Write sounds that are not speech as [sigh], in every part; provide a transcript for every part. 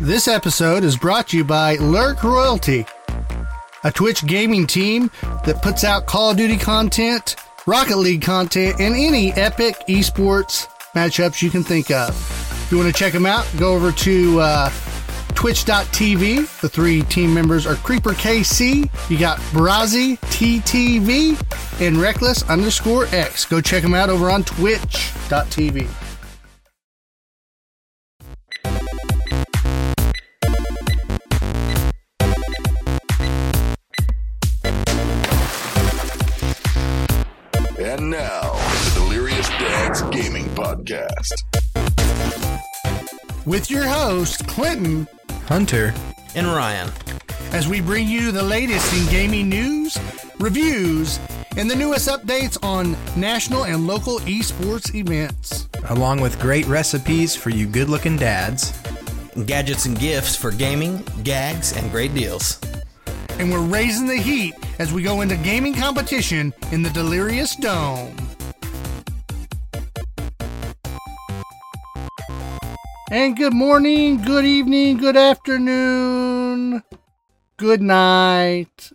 This episode is brought to you by Lurk Royalty, a Twitch gaming team that puts out Call of Duty content, Rocket League content, and any epic esports matchups you can think of. If you want to check them out, go over to uh, twitch.tv. The three team members are Creeper KC, you got Brazi TTV, and Reckless underscore X. Go check them out over on twitch.tv. With your host, Clinton, Hunter. and Ryan. as we bring you the latest in gaming news, reviews, and the newest updates on national and local esports events. Along with great recipes for you good looking dads. Gadgets and gifts for gaming, gags, and great deals. And we're raising the heat as we go into gaming competition in the Delirious Dome. And good morning, good evening, good afternoon, good night.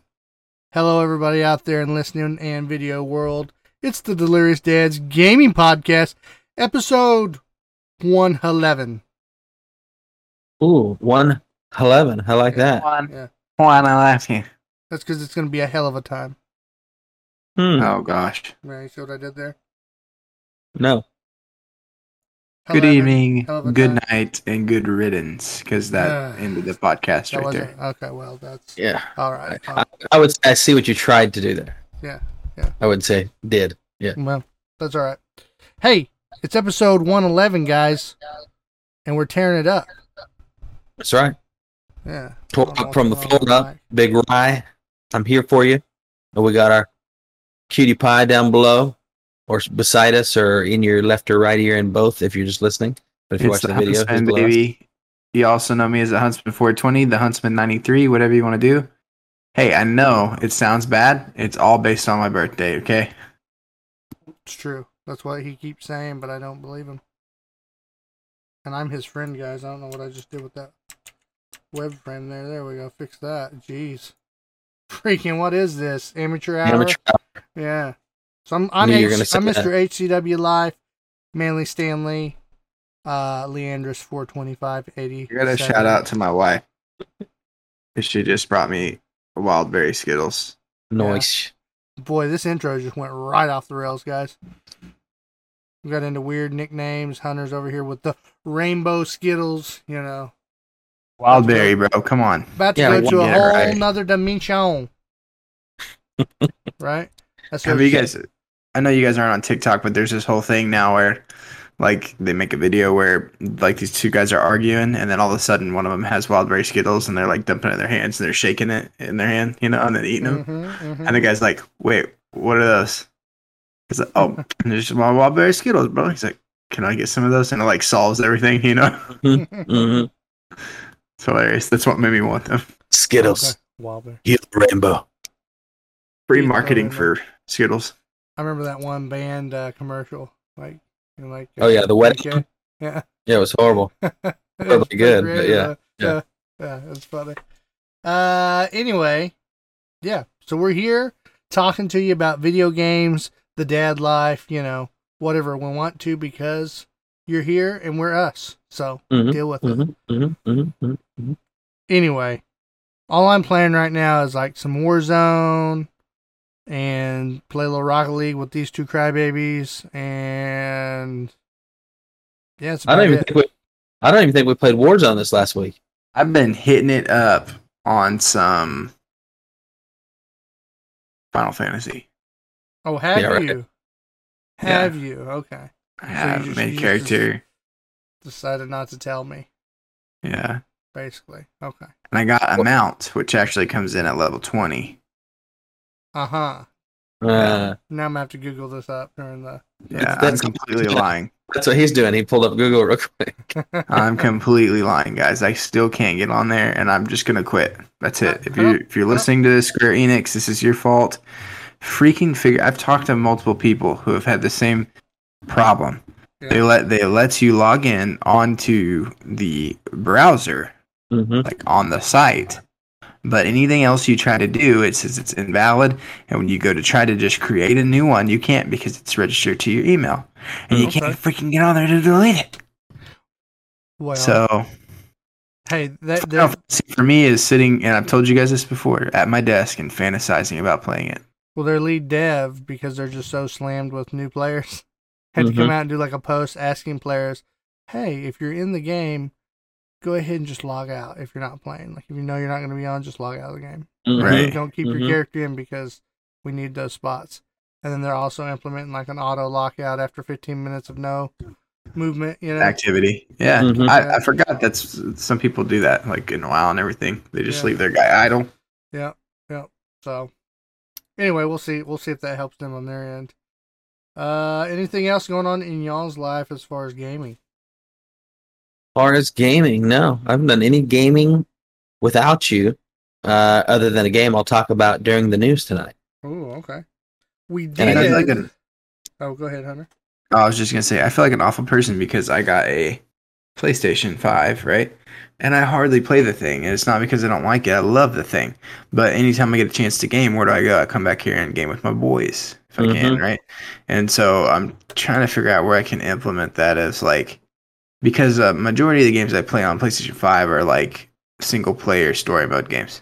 Hello, everybody out there in listening and video world. It's the Delirious Dads Gaming Podcast, episode 111. Ooh, one eleven. I like that. One, Yeah. one, I laugh you. That's because it's going to be a hell of a time. Hmm. Oh gosh. Right, you see what I did there? No. Good evening, hell good time. night, and good riddance, because that Ah. ended the podcast right wasn't there. okay. Well, that's Yeah. all right. I, I would. I see what you tried to do there. Yeah, yeah. I would say did. Yeah. Well, that's all right. Hey, it's episode 111, guys, and we're tearing it up. That's right. Yeah. Pull I don't know up from the what's floor up. Big Rye. I'm here for you. And we got our cutie pie down below, or beside us, or in your left or right ear, in both. If you're just listening, but if you It's watch the the video, he's Huntsman, below us. You also know me as the Huntsman 420, the Huntsman 93, whatever you want to do. Hey, I know it sounds bad. It's all based on my birthday, okay? It's true. That's what he keeps saying, but I don't believe him. And I'm his friend, guys. I don't know what I just did with that web frame there. There we go. Fix that. Jeez. [laughs] Freaking, what is this? Amateur hour? Amateur hour. Yeah. So I'm I'm, H- say, I'm that. Mr. HCW Life, Manly Stanley, uh, Leandris four twenty five eighty. I got to shout out to my wife. She just brought me wild berry Skittles. Noise. Boy, this intro just went right off the rails, guys. We got into weird nicknames. Hunter's over here with the rainbow Skittles. You know, Wild berry, bro. Come on. about to Yeah, go to a whole right. nother dimension. [laughs] right? That's Have you guys? I know you guys aren't on TikTok, but there's this whole thing now where, like, they make a video where like these two guys are arguing, and then all of a sudden one of them has wildberry skittles, and they're like dumping it in their hands, and they're shaking it in their hand, you know, and then eating them. Mhm, mhm. And the guy's like, "Wait, what are those?" He's like, "Oh, [laughs] there's just wild wildberry skittles, bro." He's like, "Can I get some of those?" And it like solves everything, you know. hmm It's hilarious. That's what made me want them. Skittles. Okay. Wilder. Heal rainbow. Free Yeah, marketing for Skittles. I remember that one band uh, commercial, like, you know, like. Oh, yeah, the wedding okay. Yeah. Yeah, it was horrible. It was Probably good, but great, yeah, uh, yeah. yeah, yeah, it's funny. Uh, anyway, yeah. So we're here talking to you about video games, the dad life, you know, whatever we want to because you're here and we're us. So Mhm, deal with it. Mm-hmm, mm-hmm, mm-hmm, mm-hmm. Anyway, all I'm playing right now is like some Warzone and play a little Rocket League with these two crybabies and yeah, it's I don't even it. think we. I don't even think we played Warzone this last week. I've been hitting it up on some Final Fantasy. Oh, have Yeah, right. you? Have you? Okay. I So have just- made character. Decided not to tell me, Yeah. basically. Okay. And I got a mount, which actually comes in at level 20. Uh huh. Uh, Now I'm gonna have to Google this up during the. Yeah, I'm That's- completely [laughs] lying. that's what he's doing. He pulled up Google real quick. [laughs] I'm completely lying, guys. I still can't get on there, and I'm just gonna quit. That's it. If you if you're listening to this, Square Enix, this is your fault. Freaking figure. I've talked to multiple people who have had the same problem. They let they lets you log in onto the browser Mm-hmm. like on the site. But anything else you try to do, it says it's invalid. And when you go to try to just create a new one, you can't because it's registered to your email. And you can't freaking get on there to delete it. Well, so hey, that, that Fantasy for me is sitting, and I've told you guys this before, at my desk and fantasizing about playing it. well, their lead dev because they're just so slammed with new players [laughs] had to Mhm. come out and do like a post asking players, "Hey, if you're in the game, go ahead and just log out if you're not playing. Like if you know you're not going to be on, just log out of the game. Mm-hmm. Right. Don't keep Mhm. your character in because we need those spots." And then they're also implementing like an auto lockout after 15 minutes of no movement. You know, Activity. Yeah. Mhm. I, I forgot that's some people do that, like in WoW and everything. They just Yeah. leave their guy idle. Yeah, yeah. So anyway, we'll see. We'll see if that helps them on their end. Uh, anything else going on in y'all's life as far as gaming? Far as gaming, no, I haven't done any gaming without you, uh, other than a game I'll talk about during the news tonight. Oh, okay. We did. I I feel like an, oh, go ahead, Hunter. I was just gonna say, I feel like an awful person because I got a PlayStation Five, right? And I hardly play the thing, and it's not because I don't like it. I love the thing, but anytime I get a chance to game, where do I go? I come back here and game with my boys if I can, Mhm. right? And so I'm trying to figure out where I can implement that as like because uh, majority of the games I play on PlayStation Five are like single player story mode games,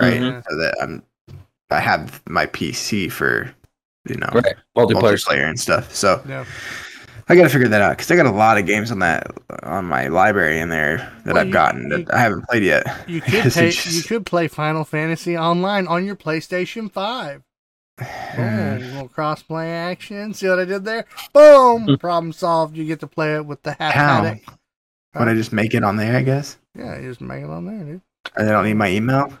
right? Mhm. So that I'm I have my PC for you know Right, multiplayer. multiplayer and stuff. So Yeah. I got to figure that out because I got a lot of games on that on my library in there that Well, I've you- gotten you- that I haven't played yet. You could Because [laughs] pay, just- you could play Final Fantasy online on your PlayStation Five. Boom, [sighs] little cross-play action. See what I did there? Boom, hmm. problem solved. You get to play it with the How? haptic. Would I just make it on there? I guess. Yeah, you just make it on there, dude. And I don't need my email.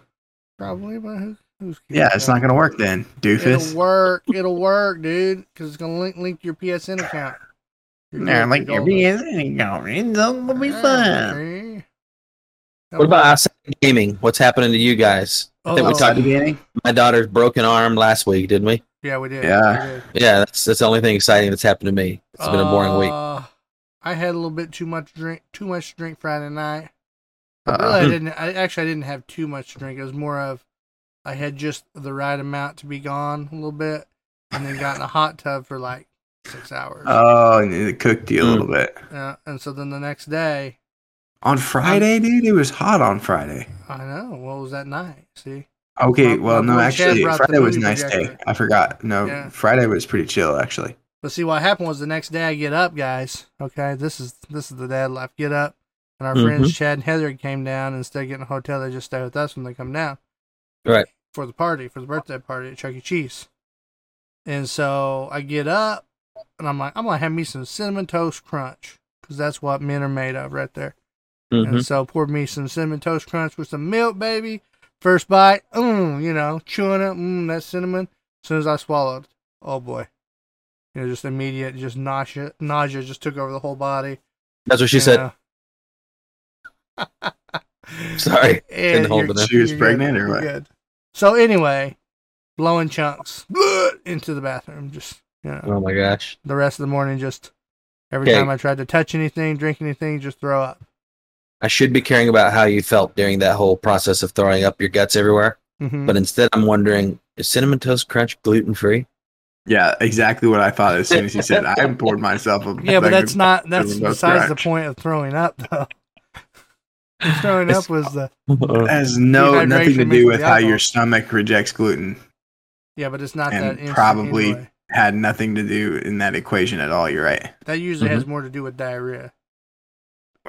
Probably, but who, who's Yeah, it's not gonna work then, doofus. It'll work. It'll work, dude, because it's gonna link link your PSN account. Good, like your. PSN account, it'll be Yeah, fun. See? What about outside gaming? What's happening to you guys? I think we Oh, talked beginning. my daughter's broken arm last week, didn't we? Yeah, we did. Yeah. we did. Yeah, that's that's the only thing exciting that's happened to me. It's been a boring week. Uh, I had a little bit too much drink, too much to drink Friday night. Uh-oh. Really, I didn't. I actually I didn't have too much to drink. It was more of I had just the right amount to be gone a little bit, and then got in a hot tub for like six hours. Oh, and it cooked you a Mm. little bit Yeah, and so then the next day, on Friday, dude. It was hot on Friday. I know what was that night. See, Okay, My- well, my no, actually, Friday was a movie nice day. I forgot. No, Yeah. Friday was pretty chill, actually. But see, what happened was the next day I get up, guys. Okay, this is this is the dad life. Get up, and our friends mm-hmm. Chad and Heather came down. Instead of getting a hotel, they just stay with us when they come down Right. for the party, for the birthday party at Chuck E. Cheese. And so I get up, and I'm like, I'm gonna have me some cinnamon toast crunch, because that's what men are made of, right there. Mhm. And so poured me some cinnamon toast crunch with some milk, baby. First bite, mm, you know, chewing it, mm, that cinnamon. As soon as I swallowed, oh boy, you know, just immediate, just nausea, nausea just took over the whole body. That's what she said. [laughs] [laughs] Sorry, And hold you're- it. She was pregnant good, or what? good. So anyway, blowing chunks [sniffs] into the bathroom, just you know, Oh my gosh. the rest of the morning, just every Okay. time I tried to touch anything, drink anything, just throw up. I should be caring about how you felt during that whole process of throwing up your guts everywhere, hmm but instead I'm wondering: is cinnamon toast crunch gluten free? Yeah, exactly what I thought as soon as he said. I [laughs] poured myself a. Yeah, but that's not that's cinnamon toast besides the point of throwing up though. [laughs] throwing up was the It [laughs] has no nothing to do with with how alcohol. your stomach rejects gluten. yeah, but it's not And that probably- anyway. Had nothing to do in that equation at all. You're right. That usually has Mm-hmm. more to do with diarrhea.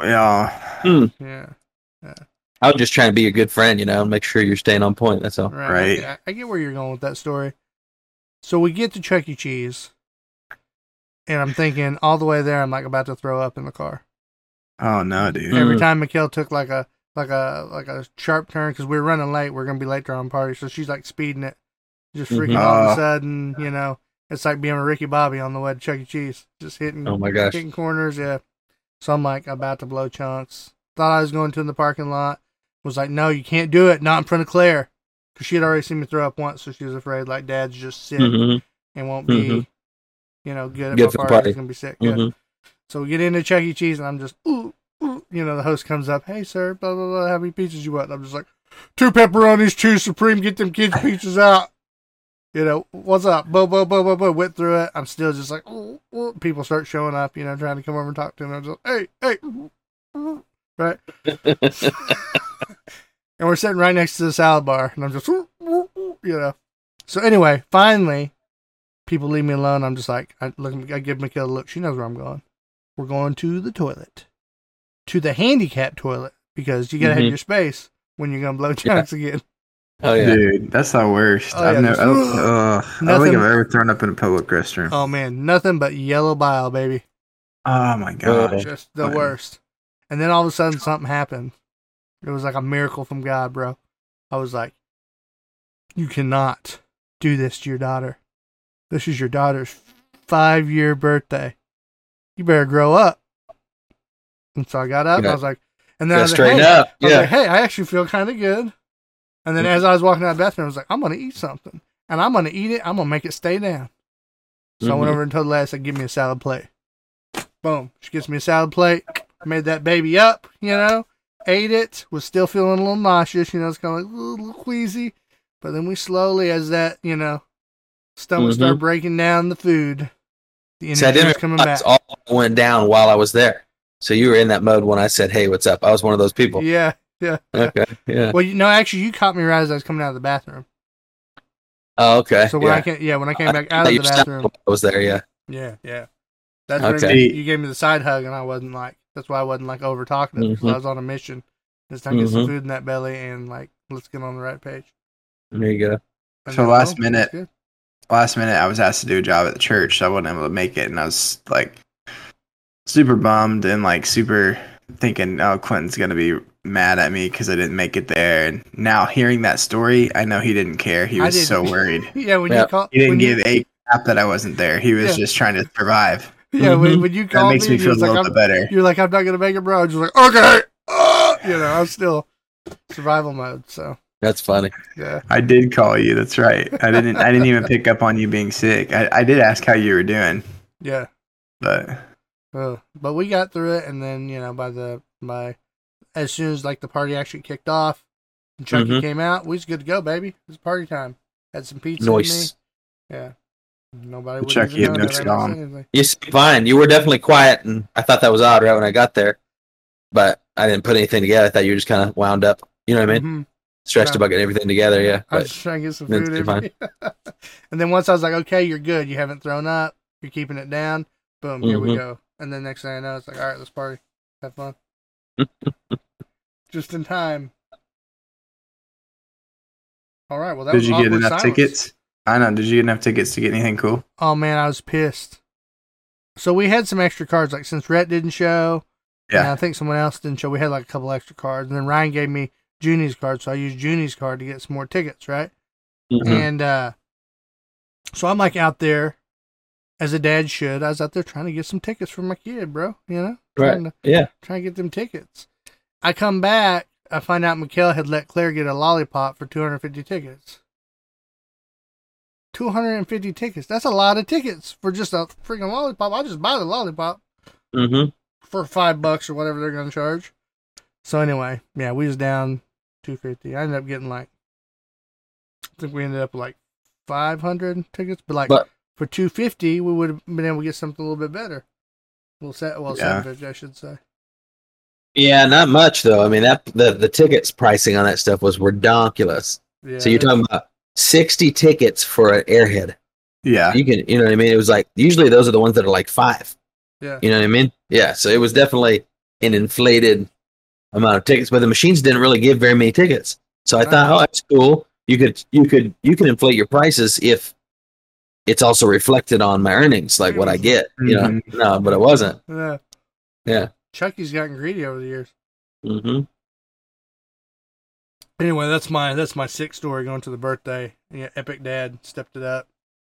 Yeah, Yeah, I was just trying to be a good friend, you know, and make sure you're staying on point. That's all. right. Right. I, I get where you're going with that story. So we get to Chuck E. Cheese, and I'm thinking all the way there, I'm like about to throw up in the car. Oh no, dude. Mm. Every time Mikhail took like a like a like a sharp turn because we are running late, we're gonna be late to our own party, so she's like speeding it, just freaking Mhm. all of a sudden, you know, it's like being a Ricky Bobby on the way to Chuck E. Cheese, just hitting Oh my gosh. hitting corners, yeah. So I'm like about to blow chunks. Thought I was going to in the parking lot. Was like, no, you can't do it. Not in front of Claire, because she had already seen me throw up once, so she was afraid like Dad's just sick Mhm. and won't be, Mhm. you know, good at Good my party. party. He's gonna be sick. Mhm. So we get into Chuck E. Cheese, and I'm just ooh, ooh, you know, the host comes up, hey sir, blah blah blah, how many pizzas you want? And I'm just like, two pepperonis, two supreme, get them kids pizzas out. You know, what's up? Bo bo bo bo bo. Went through it. I'm still just like, oh, oh. people start showing up. You know, trying to come over and talk to me. I'm just, like, hey, hey, right. [laughs] and we're sitting right next to the salad bar, and I'm just, you know. So anyway, finally, people leave me alone. I'm just like, I look, I give Mikhail a look. She knows where I'm going. We're going to the toilet, to the handicap toilet, because you gotta have Mhm. your space when you're gonna blow chunks [laughs] again. Oh yeah. Dude, that's the worst. Oh, I've never. just- I don't, uh, I don't think I've ever thrown up in a public restroom. Oh man, nothing but yellow bile, baby. Oh my gosh. Just the Fine. worst. And then all of a sudden something happened. It was like a miracle from God, bro. I was like, You cannot do this to your daughter. This is your daughter's five year birthday. You better grow up. And so I got up and I was like, and then I Gotta was like, hey, up. I was Yeah. like, hey, I actually feel kind of good. And then as I was walking out of the bathroom, I was like, I'm going to eat something. And I'm going to eat it. I'm going to make it stay down. So I went Mhm. over and told the I said, give me a salad plate. Boom. She gets me a salad plate. Made that baby up, you know, ate it, was still feeling a little nauseous, you know, it's kind of like a little queasy. But then we slowly, as that, you know, stomach Mhm. started breaking down the food, the See, I energy was coming back. all went down while I was there. So you were in that mode when I said, "Hey, what's up?" I was one of those people. Yeah, yeah. Okay. Yeah. Well, you know, actually, you caught me right as I was coming out of the bathroom. Oh, okay. So when yeah. I came, yeah, when I came back thought out of the bathroom, I was there. Yeah. yeah, yeah. That's Okay. when you, you gave me the side hug, and I wasn't like, that's why I wasn't like over talking it because Mhm. I was on a mission. It's time to get some Mhm. food in that belly and like, let's get on the right page. There you go. And So then, last boom, minute- Last minute, I was asked to do a job at the church, so I wasn't able to make it, and I was like super bummed and like super thinking, "Oh, Quentin's gonna be mad at me because I didn't make it there." And now hearing that story, I know he didn't care. He was so worried. [laughs] Yeah, when Yeah. you call, He didn't give you, a crap that I wasn't there. He was Yeah. just trying to survive. [laughs] yeah, when, Mhm. when you That makes me, me feel a was like, little I'm, bit better. you're like, I'm not gonna make it, bro. I was just like, okay, uh, you know, I'm still survival mode. So That's funny. yeah, I did call you. That's right. I didn't. I didn't even pick up on you being sick. I, I did ask how you were doing, yeah. but Uh, but we got through it, and then you know, by the by, as soon as like the party actually kicked off, and Chucky Mhm. came out, we was good to go, baby. It was party time. Had some pizza. Noise. With me. Yeah. Nobody would Chucky even had know no that I didn't song. say anything. You seem fine. You were definitely quiet, and I thought that was odd right when I got there. But I didn't put anything together. I thought you were just kind of wound up. You know what I mean? Mhm. Stressed Yeah. about getting everything together. Yeah. I was just trying to get some food you're in fine. [laughs] and then once I was like, okay, you're good. You haven't thrown up. You're keeping it down. Boom, here we Mhm. go. And then next thing I know, it's like, all right, let's party. Have fun. [laughs] Just in time. All right. Well, that did was you get enough silence. tickets? I know. Did you get enough tickets to get anything cool? Oh man, I was pissed. So we had some extra cards. Like since Rhett didn't show, and Yeah. I think someone else didn't show. We had like a couple extra cards, and then Ryan gave me Junie's card, so I used Junie's card to get some more tickets, right? Mhm. And uh, so I'm like out there, as a dad should. I was out there trying to get some tickets for my kid, bro. You know, trying right. to Yeah. trying to get them tickets. I come back, I find out Mikhail had let Claire get a lollipop for 250 tickets. 250 tickets. That's a lot of tickets for just a freaking lollipop. I'll just buy the lollipop Mm-hmm. for five bucks or whatever they're gonna charge. So anyway, yeah, we was down 250. I ended up getting like, I think we ended up with like 500 tickets, but like But for 250, we would have been able to get something a little bit better. Well, set well Yeah. 750, I should say. Yeah, not much though. I mean, that the the tickets pricing on that stuff was redonkulous. Yeah, so you're talking about sixty tickets for an airhead. Yeah. You can, you know what I mean? It was like usually those are the ones that are like five. Yeah. You know what I mean? Yeah. So it was definitely an inflated amount of tickets, but the machines didn't really give very many tickets. So I thought, oh, that's cool. You could, you could, you can inflate your prices if it's also reflected on my earnings, like what I mm-hmm. get. You know, mm-hmm. no, but it wasn't. Yeah. Yeah. Chucky's gotten greedy over the years. hmm Anyway, that's my that's my sick story going to the birthday. Yeah, Epic Dad stepped it up.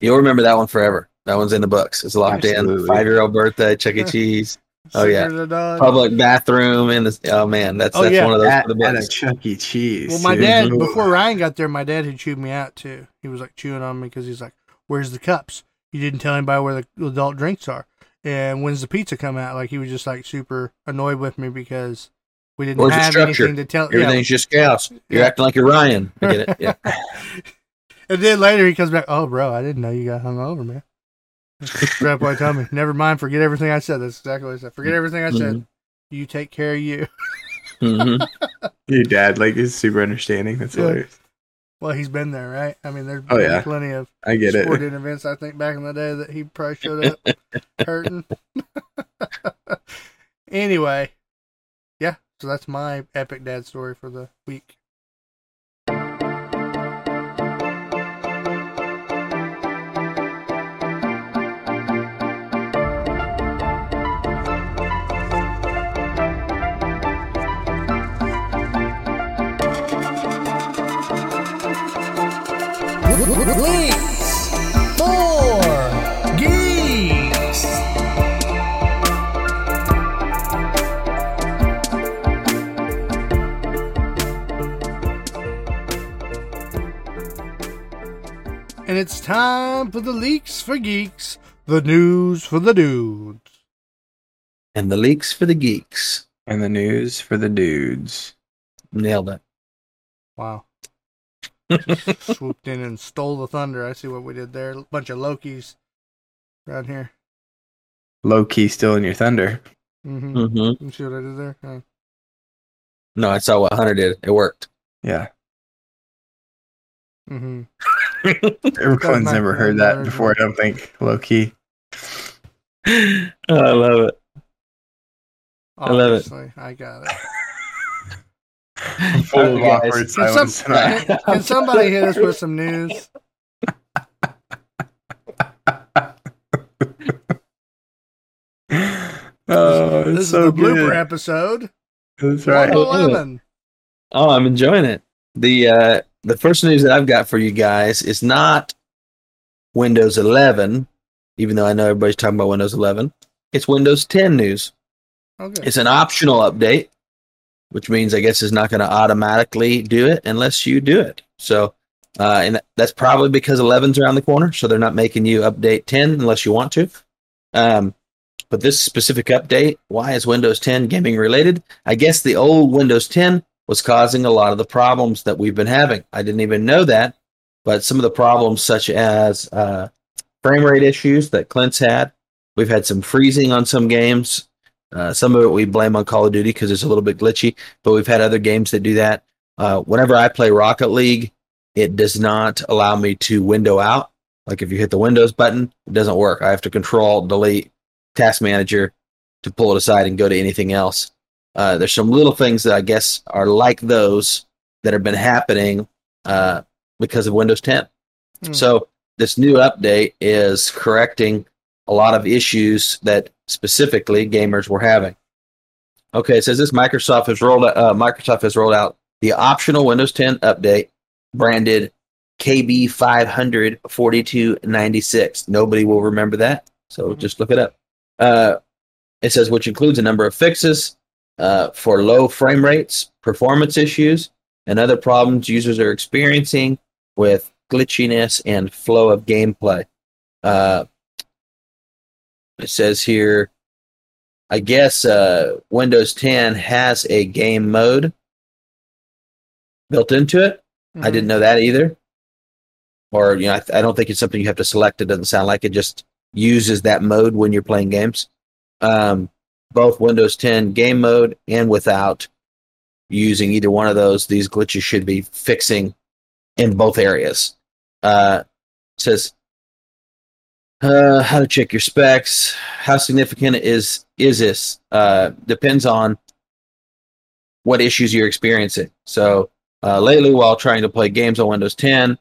You'll remember that one forever. That one's in the books. It's locked Absolutely. in. Five year old birthday, Chuck E. [laughs] Cheese, Oh, yeah. than a dog. public bathroom, and the, oh man, that's Oh, that's yeah. one of those At, the at a books. Chuck E. Cheese. Well, my dude. dad before Ryan got there, my dad had chewed me out too. He was like chewing on me because he's like, "Where's the cups? You didn't tell anybody where the adult drinks are." And when's the pizza come out? Like he was just like super annoyed with me because we didn't Where's the have structure? anything to tell. Everything's just chaos. You're Yeah. acting like you're Ryan. I get it. Yeah. [laughs] And then later he comes back. Oh, bro, I didn't know you got hung over, man. Grandpa boy told me, [laughs] never mind. Forget everything I said. That's exactly what I said. Forget everything I said. Mhm. You take care of you. Mhm. [laughs] Your dad like is super understanding. That's Yeah. hilarious. Well, he's been there, right? I mean, there's Oh, yeah. plenty of I get it. sporting events. I think back in the day that he probably showed up [laughs] hurting. [laughs] anyway, yeah. So that's my epic dad story for the week. Leaks for Geeks. And it's time for the leaks for geeks, the news for the dudes. and the leaks for the geeks. And the news for the dudes. Nailed it. Wow. Just swooped in and stole the thunder. I see what we did there. A bunch of Lokis around here. Low key still in your thunder. Mm-hmm. hmm You see what I did there? No, I saw what Hunter did. It worked. Yeah. mm-hmm. [laughs] Everyone's my never heard that grandmother. before, I don't think. Low key. oh, I love it. I love it. I got it. [laughs] Full of awkward Can, silence some, tonight. [laughs] can, can somebody hit us with some news? [laughs] Oh, it's this so is the blooper episode. That's right. Oh, I'm enjoying it. The uh, the first news that I've got for you guys is not Windows 11, even though I know everybody's talking about Windows 11. It's Windows 10 news. Okay. It's an optional update, which means I guess it's not going to automatically do it unless you do it. So, uh, and that's probably because 11's around the corner, so they're not making you update 10 unless you want to. Um, but this specific update, why is Windows 10 gaming related? I guess the old Windows 10 was causing a lot of the problems that we've been having. I didn't even know that, but some of the problems, such as uh, frame rate issues that Clint's had, we've had some freezing on some games. Uh, some of it we blame on Call of Duty because it's a little bit glitchy, but we've had other games that do that. Uh, whenever I play Rocket League, it does not allow me to window out. Like if you hit the Windows button, it doesn't work. I have to Control Delete Task Manager to pull it aside and go to anything else. Uh, there's some little things that I guess are like those that have been happening uh, because of Windows 10. Hmm. So this new update is correcting a lot of issues that specifically gamers were having. Okay, it says this Microsoft has rolled uh, Microsoft has rolled out the optional Windows 10 update branded KB 54296. Nobody will remember that, so just look it up. Uh, it says which includes a number of fixes uh, for low frame rates, performance issues, and other problems users are experiencing with glitchiness and flow of gameplay. Uh, it says here, I guess uh, Windows 10 has a game mode built into it. Mm-hmm. I didn't know that either. Or, you know, I, I don't think it's something you have to select. It doesn't sound like it just uses that mode when you're playing games. Um, both Windows 10 game mode and without using either one of those, these glitches should be fixing in both areas. Uh, it says uh, how to check your specs. How significant is is this? Uh, depends on what issues you're experiencing. So uh, lately, while trying to play games on Windows 10,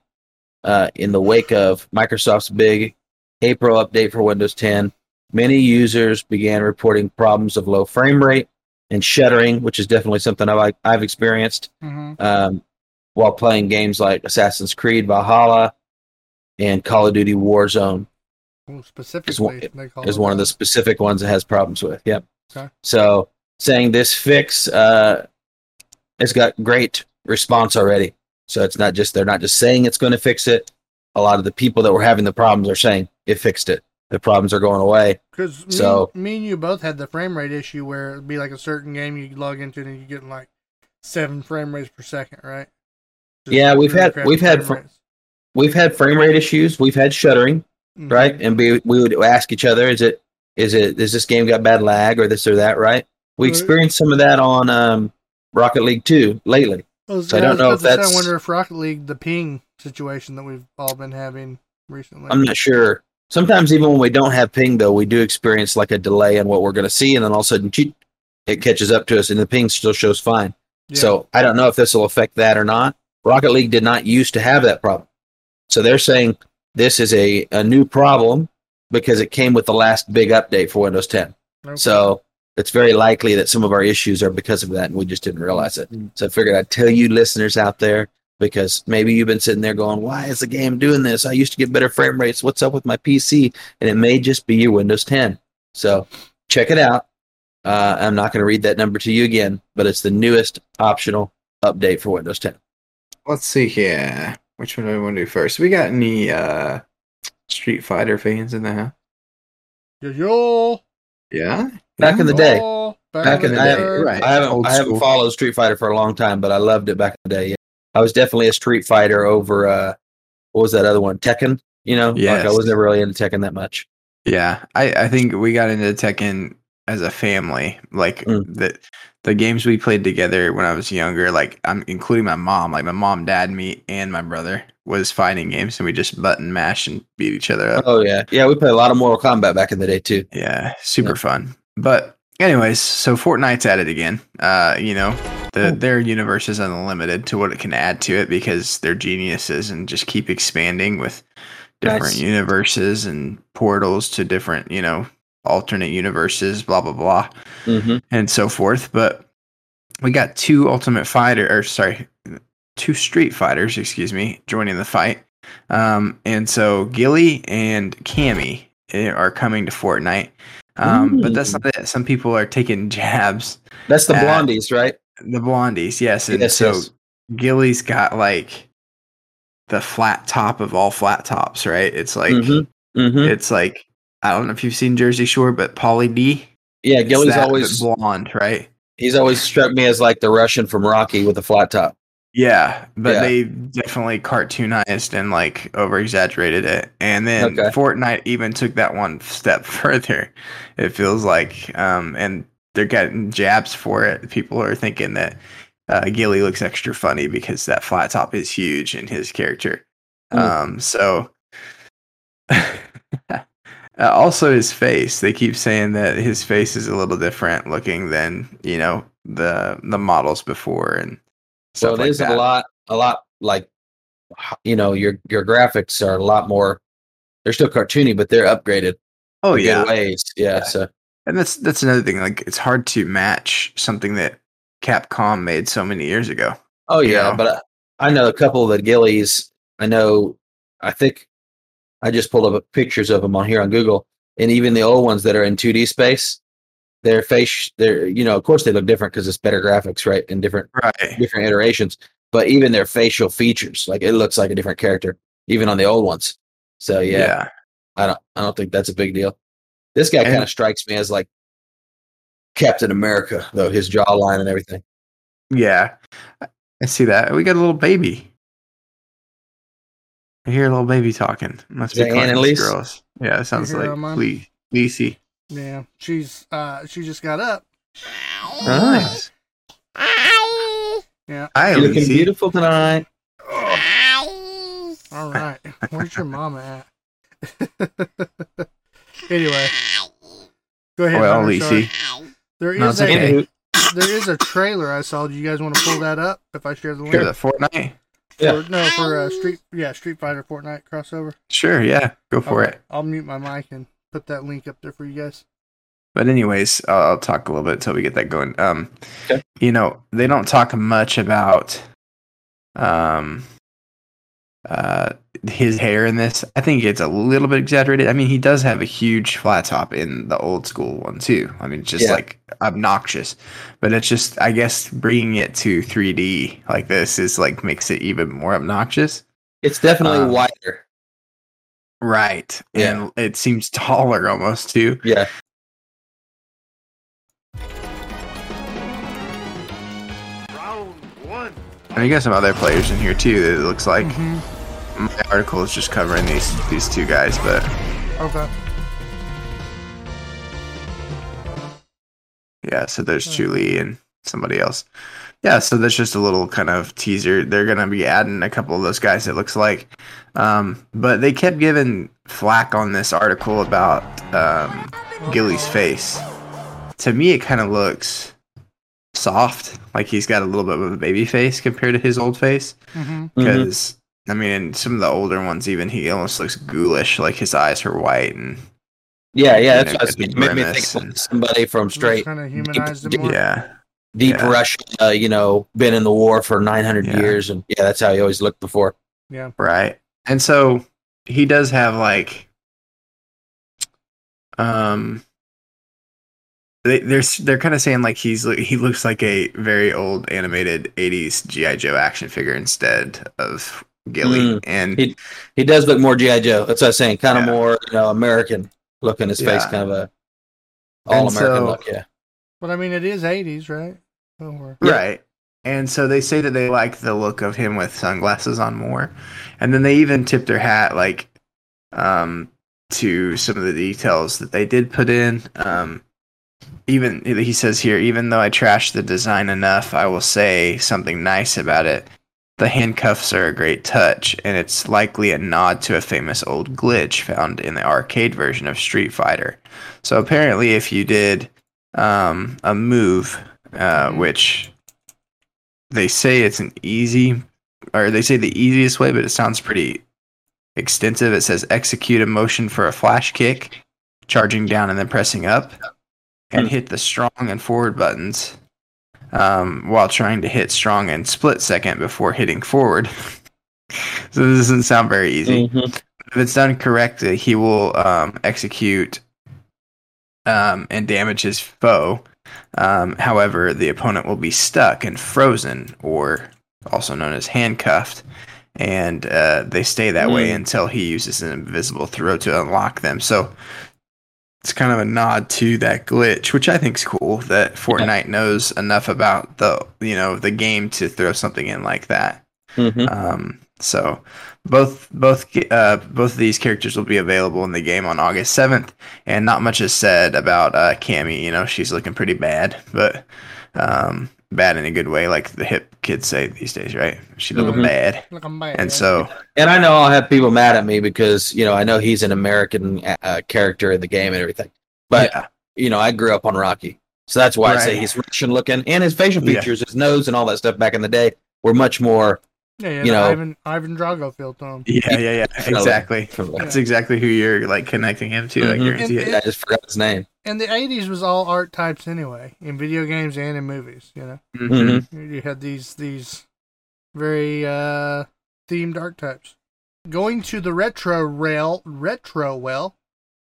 uh, in the wake of Microsoft's big April update for Windows 10, many users began reporting problems of low frame rate and shuddering, which is definitely something I've, I've experienced Mhm. um, while playing games like Assassin's Creed Valhalla and Call of Duty Warzone Well, is specifically, one, is it one of the specific ones that has problems with. Yep. Okay. So saying this fix, uh, it's got great response already. So it's not just they're not just saying it's going to fix it. A lot of the people that were having the problems are saying it fixed it. the problems are going away. Because me, So- me and you both had the frame rate issue where it'd be like a certain game you log into and you're getting like seven frame rates per second, right? Just Yeah, we've had- we've had fr- We've had frame rate issues. We've had shuttering, Mhm. right? And we we would ask each other, is it is it is this game got bad lag or this or that, right? We Right. experienced some of that on um, Rocket League 2 lately. I, so I don't know if that's- I wonder if Rocket League, the ping situation that we've all been having recently. I'm not sure. Sometimes even when we don't have ping though, we do experience like a delay in what we're going to see, and then all of a sudden it catches up to us, and the ping still shows fine. Yeah. So I don't know if this will affect that or not. Rocket League did not used to have that problem, so they're saying this is a, a new problem because it came with the last big update for Windows 10. Okay. So it's very likely that some of our issues are because of that, and we just didn't realize it. So I figured I'd tell you listeners out there because maybe you've been sitting there going, "Why is the game doing this? I used to get better frame rates. What's up with my PC?" And it may just be your Windows 10. So check it out. Uh, I'm not going to read that number to you again, but it's the newest optional update for Windows 10. Let's see here. Which one do I want to do first? We got any uh Street Fighter fans in the house? Yo, yo, Yeah. Back in the day, yo, back in the day, right. I haven't Old I haven't school. followed Street Fighter for a long time, but I loved it back in the day. Yeah. I was definitely a Street Fighter over uh, what was that other one? Tekken. You know, like I was never really into Tekken that much. Yeah, I, I think we got into Tekken as a family. Like Mm. the the games we played together when I was younger, like I'm including my mom, like my mom, dad, me, and my brother was fighting games, and we just button mash and beat each other up. Oh yeah, yeah. We played a lot of Mortal Kombat back in the day too. Yeah, super Yeah. fun. But anyways, so Fortnite's at it again. Uh, you know, the, their universe is unlimited to what it can add to it because they're geniuses and just keep expanding with different Nice. universes and portals to different, you know, alternate universes, blah blah blah, Mm-hmm. and so forth. But we got two Ultimate Fighter, or sorry, two Street Fighters, excuse me, joining the fight. Um, and so Gilly and Cammy eh, are coming to Fortnite. Um, but that's not it. Some people are taking [laughs] jabs. That's the blondies, right? The blondies, yes. And Yes, so yes. Gilly's got like the flat top of all flat tops, right? It's like Mhm. Mm-hmm. it's like I don't know if you've seen Jersey Shore, but Pauly D. Yeah, Gilly's that, always blonde, right? he's always struck me as like the Russian from Rocky with a flat top. Yeah, but Yeah. they definitely cartoonized and like over exaggerated it. And then Okay. Fortnite even took that one step [laughs] further. It feels like, um, and they're getting jabs for it. People are thinking that uh, Gilly looks extra funny because that flat top is huge in his character. Hmm. Um, so [laughs] uh, also his face. They keep saying that his face is a little different looking than you know the the models before and So stuff it like is that. a lot, a lot like you know your your graphics are a lot more. They're still cartoony, but they're upgraded. Oh in yeah, ways. Yeah. Yeah. So and that's that's another thing. Like it's hard to match something that Capcom made so many years ago. oh yeah, Yeah. but I, I know a couple of the Gillies. I know. I think I just pulled up pictures of them on here on Google, and even the old ones that are in 2D space, their face, they're you know, of course they look different because it's better graphics, right, and different Right. different iterations. But even their facial features, like it looks like a different character, even on the old ones. So yeah, Yeah. I don't I don't think that's a big deal. This guy kind of strikes me as like Captain America, though his jawline and everything. Yeah. I see that. We got a little baby. I hear a little baby talking. Must Is be that Annalise? girls. Yeah, it sounds like her, Mom? Lee Lisi. Yeah, she's uh she just got up. Nice. Yeah. Hi, You're looking Lisi. beautiful tonight. All right. Where's your mama at? [laughs] anyway, go ahead. Well, Hunter, sorry. There No, is it's a okay. there is a trailer I saw. Do you guys want to pull that up? If I share the link. Sure, the Fortnite. Yeah. For, no, for uh, Street yeah Street Fighter Fortnite crossover. Sure, yeah. Go for Okay, it. I'll mute my mic and put that link up there for you guys. But anyways, I'll, I'll talk a little bit until we get that going. Um, Okay. you know, they don't talk much about um, uh, his hair in this. I think it's a little bit exaggerated. I mean, he does have a huge flat top in the old school one too. I mean, it's just Yeah. like obnoxious. But it's just, I guess, bringing it to 3D like this is like makes it even more obnoxious. It's definitely Um, wider. Right. Yeah. And it seems taller almost too. Yeah. Round And you got some other players in here too that it looks like. Mm-hmm. My article is just covering these these two guys, but Okay. yeah, so there's Julie and somebody else. Yeah, so that's just a little kind of teaser. They're gonna be adding a couple of those guys. It looks like, um, but they kept giving flack on this article about um, Gilly's face. To me, it kind of looks soft, like he's got a little bit of a baby face compared to his old face. Mm-hmm. Because I mean, some of the older ones, even he almost looks ghoulish, like his eyes are white and Yeah, yeah. That's know, what I was get the thinking. Made me think and- of somebody from straight Kind of humanized deep- him yeah, deep Yeah. Russia, uh, you know, been in the war for 900 Yeah. years. And yeah, that's how he always looked before. Yeah. Right. And so he does have like, um, they they're they're kind of saying like he's he looks like a very old animated '80s GI Joe action figure instead of Gilly, Mm. and He- He does look more G.I. Joe. That's what I was saying. Kind of Yeah. more, you know, American looking. His face kind of a And all American so- look. Yeah. But I mean, it is 80s, right? Yeah. Right. And so they say that they like the look of him with sunglasses on more. And then they even tip their hat like um to some of the details that they did put in. Um even he says here, even though I trashed the design enough, I will say something nice about it. The handcuffs are a great touch, and it's likely a nod to a famous old glitch found in the arcade version of Street Fighter. So apparently, if you did um, a move, uh, which they say it's an easy, or they say the easiest way, but it sounds pretty extensive. It says execute a motion for a flash kick, charging down and then pressing up, and Hmm. hit the strong and forward buttons um, while trying to hit strong and split second before hitting forward. [laughs] so this doesn't sound very easy Mhm. if it's done correctly, he will um, execute um, and damage his foe. Um, however, the opponent will be stuck and frozen, or also known as handcuffed, and uh, they stay that way Mm. until he uses an invisible throw to unlock them. So it's kind of a nod to that glitch, which I think is cool. That Fortnite knows enough about the you know the game to throw something in like that. Mhm. Um, so both both uh, both of these characters will be available in the game on August seventh, and not much is said about uh, Cammy. You know, she's looking pretty bad, but um, bad in a good way, like the hip kids say these days, right? She looking Mhm. bad, Look, I'm bad. and so And I know I'll have people mad at me because you know I know he's an American uh, character in the game and everything, but yeah, you know I grew up on Rocky, so that's why I say Right. he's Russian looking, and his facial Yeah. features, his nose, and all that stuff back in the day were much more. Yeah, yeah, you know- Ivan, Ivan Drago feel to him. yeah, yeah, yeah, [laughs] exactly. That's exactly who you're like connecting him to. I Mhm. guarantee And- it. I just forgot his name. And the 80s was all art types anyway, in video games and in movies, you know? Mhm. Mhm. You- You had these these very uh themed art types. Going to the retro rail retro well,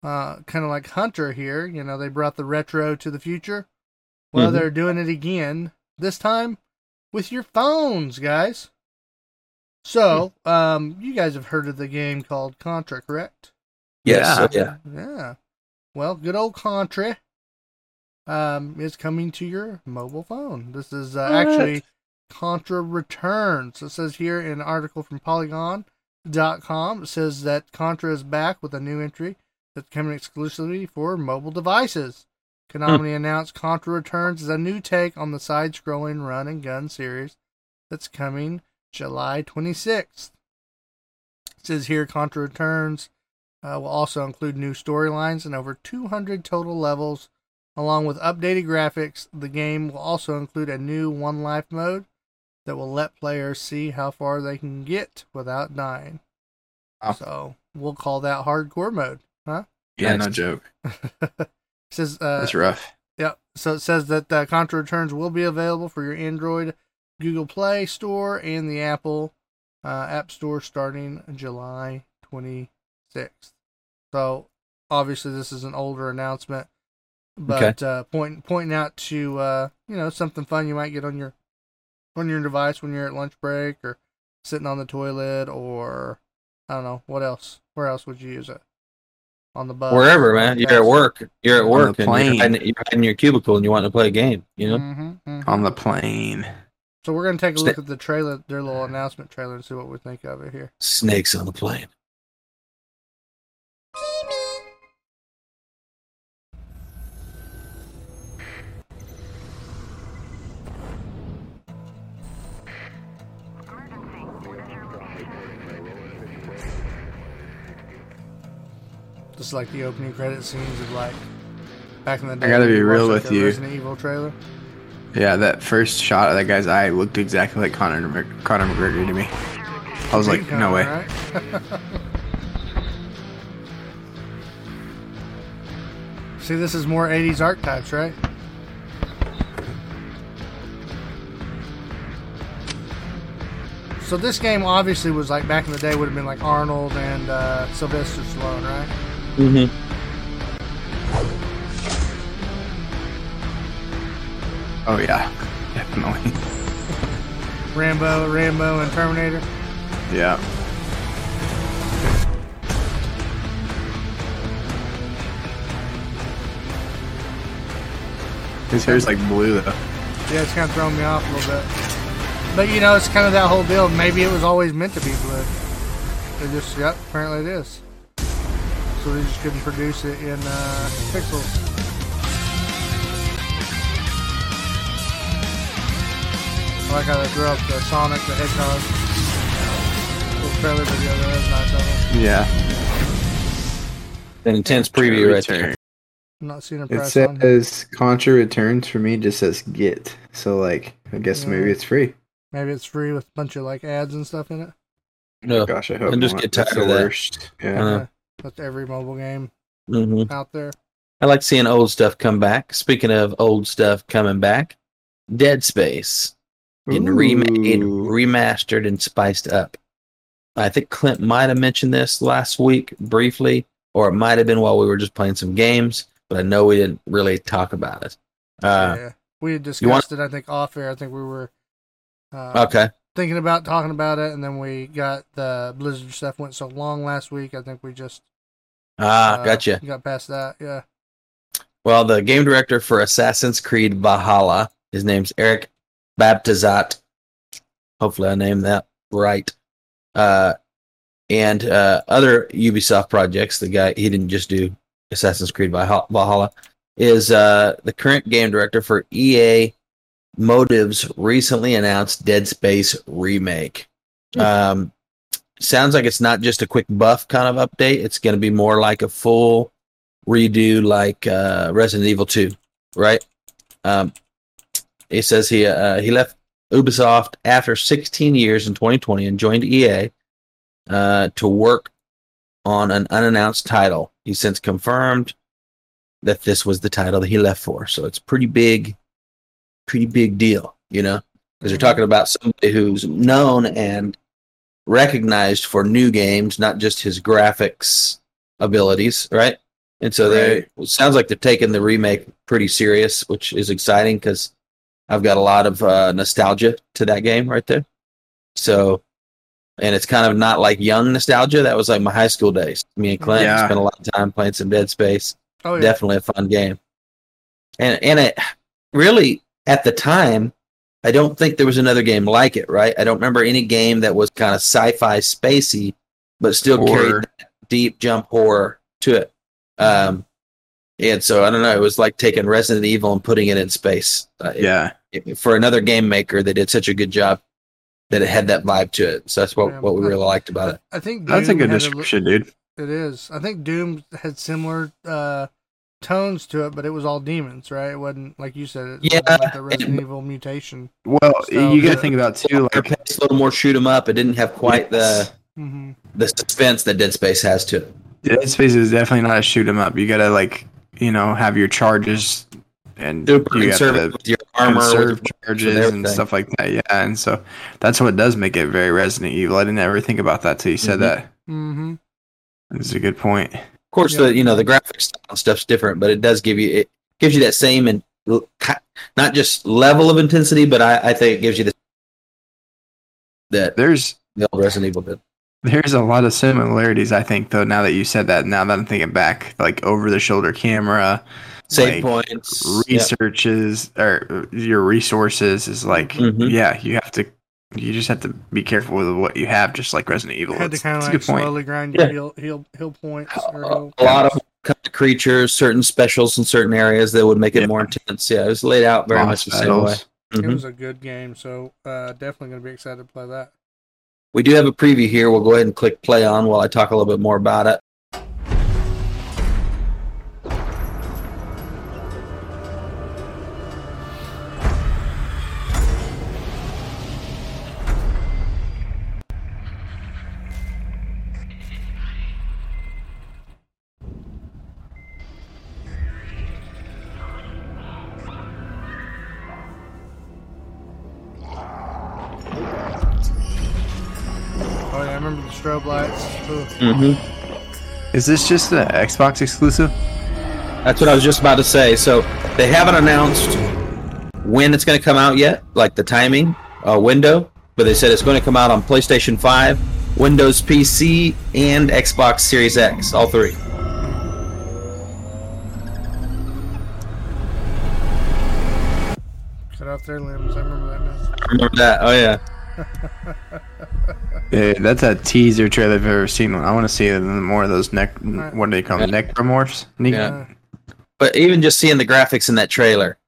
uh kind of like Hunter here, you know, they brought the retro to the future. Well, Mhm. they're doing it again, this time with your phones, guys. So, um you guys have heard of the game called Contra, correct? Yes, Yeah. so, yeah. Yeah. Well, good old Contra um, is coming to your mobile phone. This is uh, actually Contra Returns. It says here in an article from Polygon.com, it says that Contra is back with a new entry that's coming exclusively for mobile devices. Konami announced Contra Returns is a new take on the side scrolling run and gun series that's coming July 26th. It says here Contra Returns uh, will also include new storylines and over 200 total levels, along with updated graphics. The game will also include a new One Life mode that will let players see how far they can get without dying. Wow. So we'll call that hardcore mode, huh? Yeah, Nice. no joke. [laughs] It says uh, That's rough. yeah. So it says that uh, Contra Returns will be available for your Android, Google Play Store, and the Apple uh, App Store starting July 26th. So obviously this is an older announcement, but uh, point, pointing out to uh, you know something fun you might get on your on your device when you're at lunch break or sitting on the toilet or I don't know what else. Where else would you use it? On the bus. Wherever, man. You're at work. You're at On work the and you're plane. hiding, you're hiding in your cubicle and you want to play a game. You know. hmm On the plane. So we're gonna take a Sna- look at the trailer, their little announcement trailer, and see what we think of it here. Snakes on the plane. Just like the opening credit scenes of like back in the day. I gotta be real watched, like, with a you. Resident Evil trailer. Yeah, that first shot of that guy's eye looked exactly like Conor, Mc- Conor McGregor to me. I was like, no way. [laughs] See, this is more 80s archetypes, right? So this game obviously was like back in the day would have been like Arnold and uh, Sylvester Stallone, right? Mm-hmm. Oh yeah, definitely. Rambo, Rambo, and Terminator. Yeah. His hair's like blue though. Yeah, it's kind of throwing me off a little bit. But you know, it's kind of that whole deal. Maybe it was always meant to be blue. They just, yep, apparently it is. So they just couldn't produce it in uh, pixels. Like how they threw up the Sonic the Hedgehog. Little trailer video there. That's nice of them. Yeah. An intense preview right Return. there. I'm not seeing a It price on says Contra Returns for me just says get. So like I guess Yeah. maybe it's free. Maybe it's free with a bunch of like ads and stuff in it. No. Gosh, I hope And just not. get That's tired the of that. worst. Yeah. Uh, That's every mobile game hmm out there. I like seeing old stuff come back. Speaking of old stuff coming back, Dead Space getting remade, Ooh. remastered, and spiced up. I think Clint might have mentioned this last week briefly, or it might have been while we were just playing some games, but I know we didn't really talk about it. Uh, yeah, we had you want- discussed it. I think off air. I think we were uh, okay. thinking about talking about it, and then we got the Blizzard stuff went so long last week. I think we just Ah, uh, gotcha. Got past that. Yeah. Well, the game director for Assassin's Creed Valhalla, his name's Eric Baptizat. Hopefully, I named that right. Uh, and uh, other Ubisoft projects. The guy he didn't just do Assassin's Creed Valhalla. Valhalla is uh, the current game director for EA Motive's recently announced Dead Space remake. Um, sounds like it's not just a quick buff kind of update. It's going to be more like a full redo, like uh, Resident Evil Two, right? Um, he says he uh, he left Ubisoft after 16 years in 2020 and joined EA uh, to work on an unannounced title. He since confirmed that this was the title that he left for. So it's pretty big, pretty big deal, you know, because you're talking about somebody who's known and recognized for new games, not just his graphics abilities, right? And so they it sounds like they're taking the remake pretty serious, which is exciting because I've got a lot of uh, nostalgia to that game right there. So, and it's kind of not like young nostalgia. That was like my high school days. Me and Clint Yeah. spent a lot of time playing some Dead Space. Oh yeah. Definitely a fun game. And and it really at the time, I don't think there was another game like it. Right? I don't remember any game that was kind of sci-fi spacey, but still Horror. carried that deep jump horror to it. Um, and so I don't know. It was like taking Resident Evil and putting it in space. Uh, it- Yeah. It- for another game maker, they did such a good job that it had that vibe to it. So that's what, Yeah. what we really liked about it. I think That's a good had li- description, dude. It is. I think Doom had similar uh, tones to it, but it was all demons, right? It wasn't like you said. It Yeah, wasn't like the Resident and- Evil mutation. Well, you got to think about too, like It's a little more shoot 'em up. It didn't have quite the hmm the suspense that Dead Space has to it. Dead Space is definitely not a shoot 'em up. You got to like, you know, have your charges and Super you have conservative to with your armor, with charges and and stuff like that. Yeah, and so that's what does make it very Resident Evil. I didn't ever think about that till you said Mhm. that. hmm It's a good point. Of course, Yeah. the you know the graphics style and stuff's different, but it does give you it gives you that same and not just level of intensity, but I, I think it gives you the that There's the old Resident Evil did. There's a lot of similarities, I think, though. Now that you said that, now that I'm thinking back, like over the shoulder camera, Save like, points. yeah. researches or your resources is like, Mhm. yeah, you have to, you just have to be careful with what you have, just like Resident Evil. had to kind of like good point. slowly grind your Yeah. heal, heal, heal points. Or a heal. a lot of kind of creatures, certain specials in certain areas that would make it Yeah. more intense. Yeah, it was laid out very Boss much the same way. battles. It was a good game, so uh, definitely going to be excited to play that. We do have a preview here. We'll go ahead and click play on while I talk a little bit more about it. Mm-hmm. Is this just an Xbox exclusive? That's what I was just about to say. So they haven't announced when it's going to come out yet, like the timing uh, window, but they said it's going to come out on PlayStation 5, Windows PC, and Xbox Series X, all three. Cut off their limbs. I remember that now. I Remember that? Oh yeah. [laughs] Yeah, that's a teaser trailer I've ever seen. I want to see more of those neck. What do they call them? Yeah. Necromorphs? Ne- Yeah. But even just seeing the graphics in that trailer,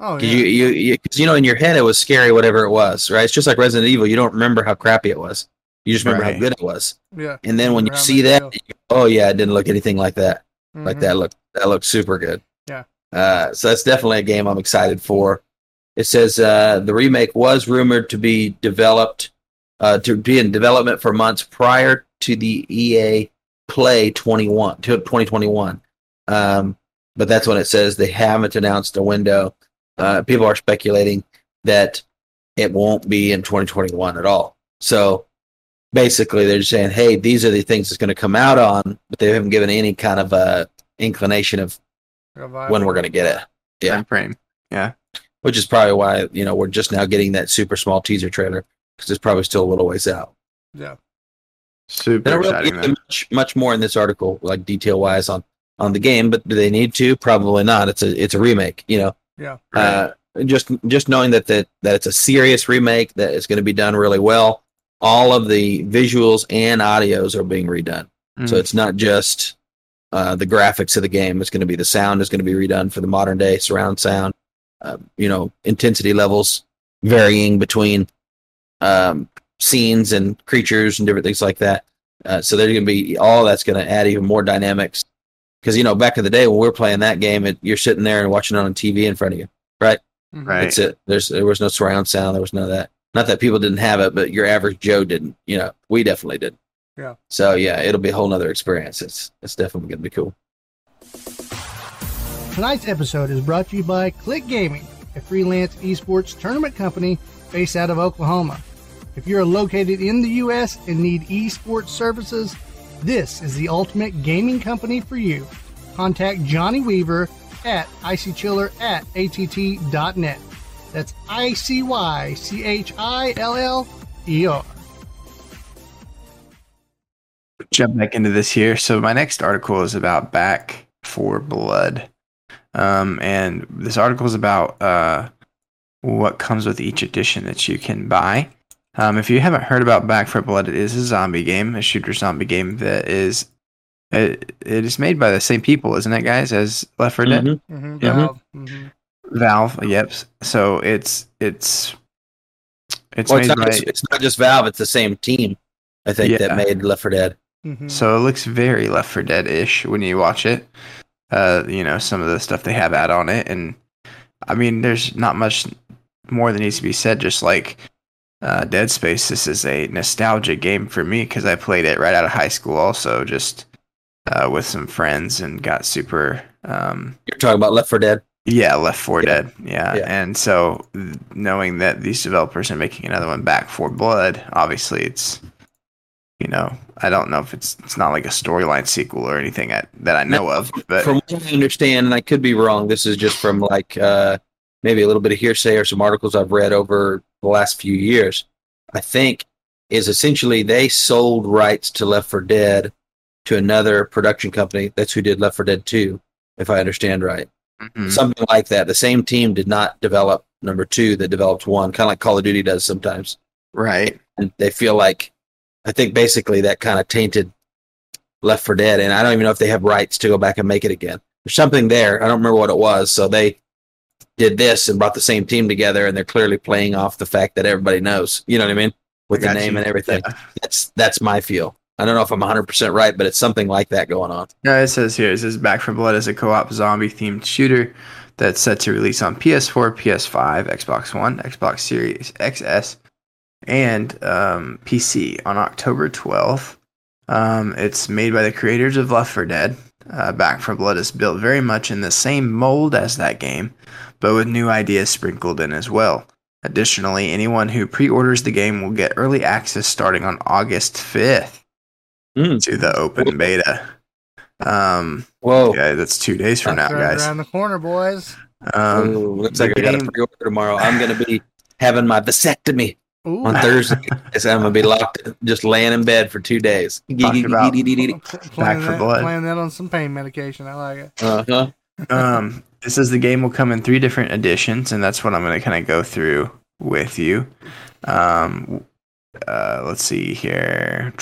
Oh 'cause yeah. you, you, you, cause you know, in your head it was scary, whatever it was, right? It's just like Resident Evil. You don't remember how crappy it was. You just remember Right. how good it was. yeah. And then when you see that, you go, oh yeah, it didn't look anything like that. Like Mhm. that looked that looked super good. Yeah. Uh, so that's definitely a game I'm excited for. It says uh, the remake was rumored to be developed uh, to be in development for months prior to the EA Play 21 to 2021. Um, but that's when it says they haven't announced a window. Uh, people are speculating that it won't be in 2021 at all. So basically, they're just saying, "Hey, these are the things it's going to come out on," but they haven't given any kind of uh, inclination of vibe. when we're going to get it. Yeah. Frame. Which is probably why you know we're just now getting that super small teaser trailer because it's probably still a little ways out. Yeah. They Super don't really exciting. give much, much more in this article, like detail wise on on the game, but do they need to? Probably not. It's a it's a remake, you know. Yeah. Uh, just just knowing that that that it's a serious remake that is going to be done really well. All of the visuals and audios are being redone, so Mm. it's not just uh, the graphics of the game. It's going to be the sound is going to be redone for the modern day surround sound. Uh, you know, intensity levels varying between um, scenes and creatures and different things like that. Uh, so there's going to be all that's going to add even more dynamics. Because you know, back in the day when we were playing that game, it, you're sitting there and watching it on TV in front of you. Mhm. Right. That's it. There's there was no surround sound. There was none of that. Not that people didn't have it, but your average Joe didn't. You know, we definitely did. Yeah. So yeah, it'll be a whole nother experience. It's it's definitely going to be cool. Tonight's episode is brought to you by Click Gaming, a freelance esports tournament company based out of Oklahoma. If you're located in the U.S. and need esports services, this is the ultimate gaming company for you. Contact Johnny Weaver at icychiller at att.net. That's I C Y C H I L L E R. jump back into this here. So my next article is about Back 4 Blood, um, and this article is about uh, what comes with each edition that you can buy. Um, if you haven't heard about Back 4 Blood, it is a zombie game, a shooter zombie game that is it, it is made by the same people, isn't it, guys, as Left 4 Dead? Mhm. Mm-hmm, Yeah. Valve. hmm Valve, yep. So it's it's it's Well, it's made not, by just, it's not just Valve; it's the same team. I think Yeah. that made Left 4 Dead. hmm So it looks very Left 4 Dead ish when you watch it. Uh, you know, some of the stuff they have out on it. And I mean, there's not much more that needs to be said. Just like uh, Dead Space, this is a nostalgia game for me because I played it right out of high school, also, just uh, with some friends and got super. Um, You're talking about Left 4 Dead. yeah, Left 4 Yeah. Dead. Yeah. Yeah. And so knowing that these developers are making another one back 4 Blood, obviously it's you know, I don't know if it's it's not like a storyline sequel or anything I, that I know No, of, but from what I understand, and I could be wrong, this is just from like uh, maybe a little bit of hearsay or some articles I've read over the last few years. I think is essentially they sold rights to Left 4 Dead to another production company. That's who did Left 4 Dead 2, if I understand right. Mhm. Something like that. The same team did not develop number two that developed one, kind of like Call of Duty does sometimes. Right. And they feel like, I think basically that kind of tainted Left 4 Dead. And I don't even know if they have rights to go back and make it again. There's something there. I don't remember what it was. So they did this and brought the same team together, and they're clearly playing off the fact that everybody knows. You know what I mean? With I the name you. and everything. Yeah. That's that's my feel. I don't know if I'm 100 percent right, but it's something like that going on. Yeah, it says here, it says Back 4 Blood is a co-op zombie themed shooter that's set to release on PS4, PS5, Xbox One, Xbox Series XS, and um, PC on October 12th. Um, it's made by the creators of Left 4 Dead. Uh, Back 4 Blood is built very much in the same mold as that game, but with new ideas sprinkled in as well. Additionally, anyone who pre-orders the game will get early access starting on August 5th Mm. to the open beta. Um, Whoa! yeah, that's two days from now, right guys. around the corner, boys. Um, Ooh, looks the like I got a pre-order tomorrow. I'm going to be having my vasectomy Ooh. on Thursday. so I'm going to be locked, just laying in bed for two days. Talking about- Pl- playing for that, Blood. Playing that on some pain medication. I like it. Uh-huh. um, it is the game will come in three different editions, and that's what I'm going to kind of go through with you. Um, uh, let's see here.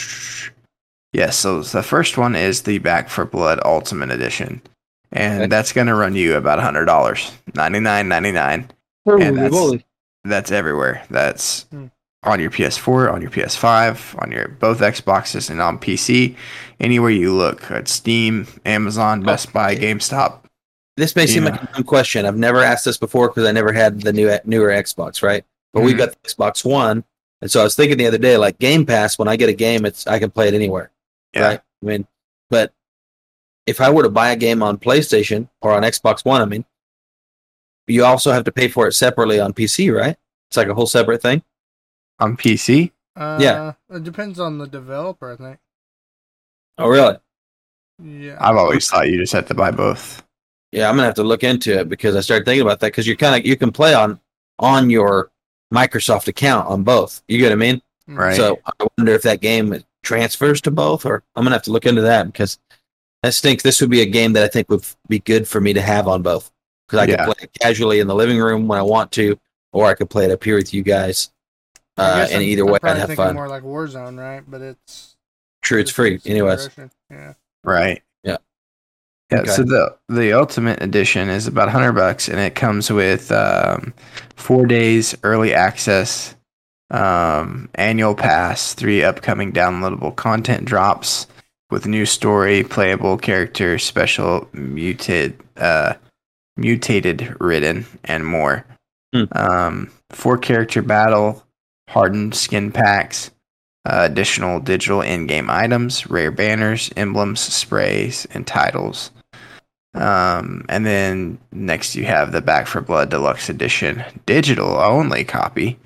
Yes, so the first one is the Back 4 Blood Ultimate Edition, and that's going to run you about hundred dollars, ninety nine ninety nine. And that's- That's everywhere. That's Hmm. on your PS4, on your PS5, on your both Xboxes, and on PC. Anywhere you look, at Steam, Amazon, Best Buy, GameStop. This may seem Yeah. like a dumb question. I've never asked this before because I never had the new newer Xbox, right? But we've got the Xbox One, and so I was thinking the other day, like Game Pass. When I get a game, it's I can play it anywhere, Yeah. right? I mean, but if I were to buy a game on PlayStation or on Xbox One, I mean, you also have to pay for it separately on PC, right? It's like a whole separate thing. On PC, Uh, Yeah. It depends on the developer, I think. Oh, really? Yeah. I've always thought you just had to buy both. Yeah, I'm gonna have to look into it because I started thinking about that because you're kind of you can play on on your Microsoft account on both. You get what I mean? Mm. Right. So I wonder if that game transfers to both, or I'm gonna have to look into that because I think This would be a game that I think would be good for me to have on both because I Yeah. could play it casually in the living room when I want to, or I could play it up here with you guys. Uh, guess and I'm- either I'm way, I'd have fun. More like Warzone, right? But it's True, it's free, anyways. Yeah. Right. Yeah. Okay. So the the Ultimate Edition is about hundred bucks, and it comes with um, four days early access, um, annual pass, three upcoming downloadable content drops with new story, playable character, special muted, uh, mutated ridden and more. Hmm. Um, four character battle, hardened skin packs, uh, additional digital in-game items, rare banners, emblems, sprays, and titles. Um, and then next you have the Back 4 Blood Deluxe Edition digital only copy,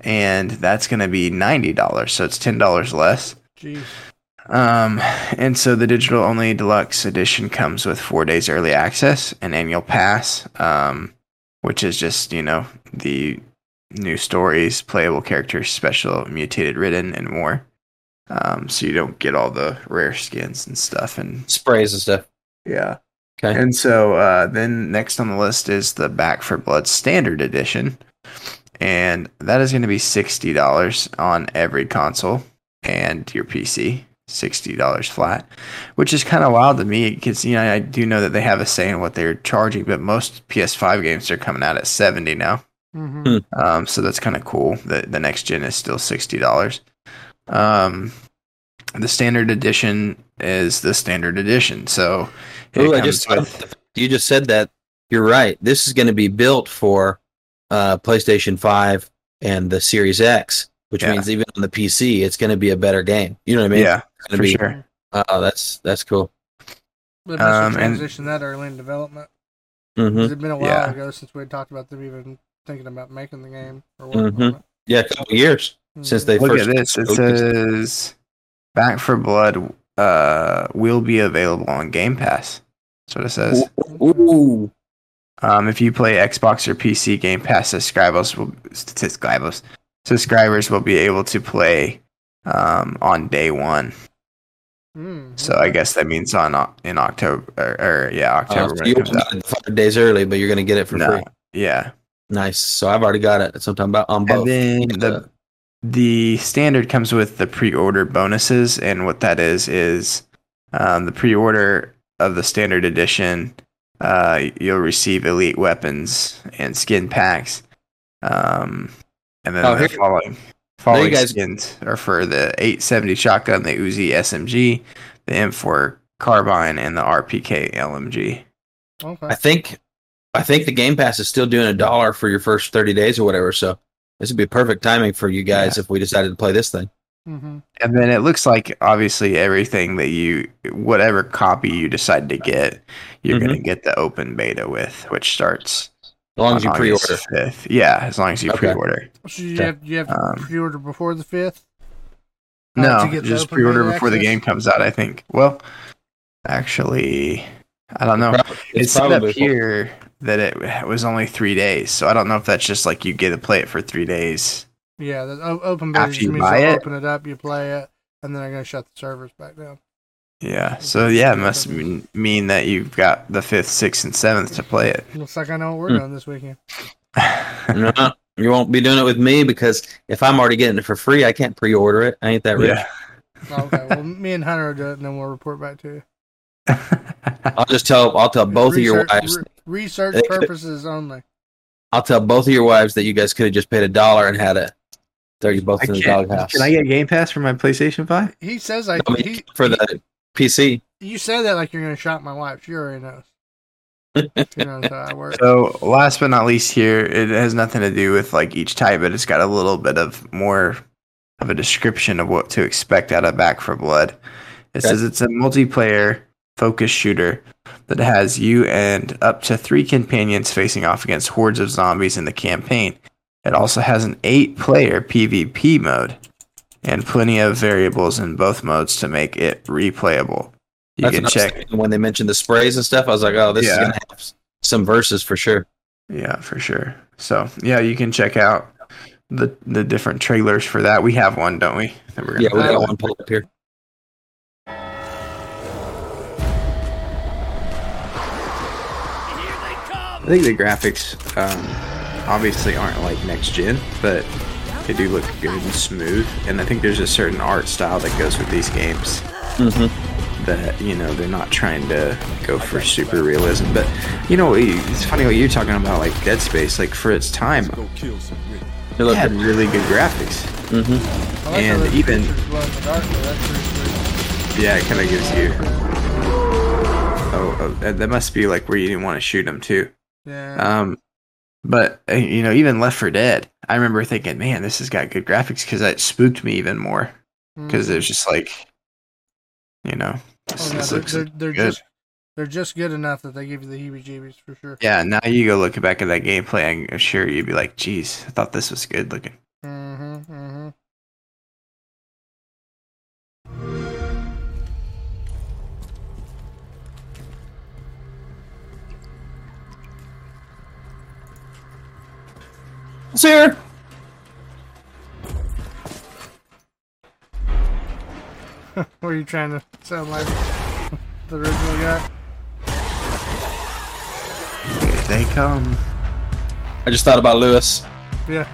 and that's going to be ninety dollars, so it's ten dollars less. Jeez. Um, and so the digital only deluxe edition comes with four days early access, an annual pass, um, which is just you know the new stories, playable characters, special mutated ridden, and more. Um, so you don't get all the rare skins and stuff, and Sprays and stuff. yeah. Okay. And so uh, then next on the list is the Back 4 Blood Standard Edition, and that is going to be sixty dollars on every console and your PC. Sixty dollars flat, which is kind of wild to me because you know I do know that they have a say in what they're charging, but most PS5 games are coming out at seventy now. hmm Um, so that's kind of cool. The the next gen is still sixty dollars. Um, the standard edition is the standard edition. So it Ooh, I just with. you just said that. You're right. This is going to be built for uh, PlayStation Five and the Series X, which Yeah. means even on the PC, it's going to be a better game. You know what I mean? yeah, It's gonna for be, sure. Oh, that's that's cool. But Um, um, and- transition that early in development. hmm It's been a while Yeah. ago since we had talked about them even thinking about making the game or Mhm. working on it. Yeah, a couple years since Mhm. they Look first. at this. It says Back 4 Blood uh, will be available on Game Pass. That's what it says. Ooh, Um, if you play Xbox or PC, Game Pass subscribers will subscribers subscribers will be able to play um, on day one. Mm, So I guess that means on in October or, or yeah Uh, October so when you it comes out. it five days early, but you're going to get it for No, free. yeah. Nice. So I've already got it. Sometime about on both. And then the the standard comes with the pre-order bonuses, and what that is is um, the pre-order of the standard edition. Uh, you'll receive elite weapons and skin packs, um, and then Oh, the here- following following guys- skins are for the 870 shotgun, the Uzi SMG, the M4 carbine, and the RPK LMG. okay. I think I think the Game Pass is still doing a dollar for your first 30 days or whatever. So this would be perfect timing for you guys if we decided to play this thing. Hmm And then it looks like obviously everything that you, whatever copy you decide to get, you're Mhm. going to get the open beta with, which starts As long as you on pre-order. 5th. Yeah, as long as you Okay. pre-order. So you Okay. have you have to Um, pre-order before the fifth. Uh, No, to get just pre-order beta before the game comes out. I think. Well, actually, I don't know. Prob- It's set up full. here that it was only three days, so I don't know if that's just like you get to play it for three days. Yeah, the open beta After you means buy it? open it up, you play it, and then they're gonna shut the servers back down. Yeah, so yeah, it must mean, mean that you've got the fifth, sixth, and seventh to play it. Looks like I know what we're Hmm. doing this weekend. [laughs] No, you won't be doing it with me because if I'm already getting it for free, I can't pre-order it. I ain't that rich. yeah. okay, well, [laughs] me and Hunter will do it, and then we'll report back to you. [laughs] I'll just tell I'll tell both of your Research- wives. re- research purposes only. I'll tell both of your wives that you guys could have just paid a dollar and had it. Throw you both I in the can't- doghouse. Can I get Game Pass for my PlayStation Five? He says I. I mean, he, for the PC? you said that like you're gonna shock my wife. She already [laughs] knows. She knows how I work. So last but not least, here it has nothing to do with like each type, but it's got a little bit of more of a description of what to expect out of Back 4 Blood. It Okay. says it's a multiplayer focused shooter that has you and up to three companions facing off against hordes of zombies in the campaign. It also has an eight player PvP mode and plenty of variables in both modes to make it replayable. You That's can what I was check when they mentioned the sprays and stuff. I was like, oh, this is gonna have some verses for sure. Yeah, for sure. So yeah, you can check out the the different trailers for that. We have one, don't we? We're Yeah, we got one pulled up here. I think the graphics um, obviously aren't like next gen, but they do look good and smooth. And I think there's a certain art style that goes with these games Mm-hmm. that you know they're not trying to go for super realism. But you know, it's funny what you're talking about, like Dead Space. Like for its time, They look it had really good graphics. Mm-hmm. I like and even- pictures glow in the dark, though. That's pretty sweet. Yeah, it kind of gives you. Oh, oh that, that must be like where you didn't want to shoot them too. Yeah. Um, but uh, you know, even Left 4 Dead, I remember thinking, man, this has got good graphics because that spooked me even more because Mhm. it was just like, you know, this, Oh, yeah, this they're, looks they're, they're good. just they're just good enough that they give you the heebie-jeebies for sure. yeah. Now you go look back at that gameplay, I'm sure you'd be like, geez, I thought this was good looking. Mm-hmm. Mm-hmm. It's here. Were you trying to sound like [laughs] the original guy? Here they come. I just thought about Lewis. Yeah.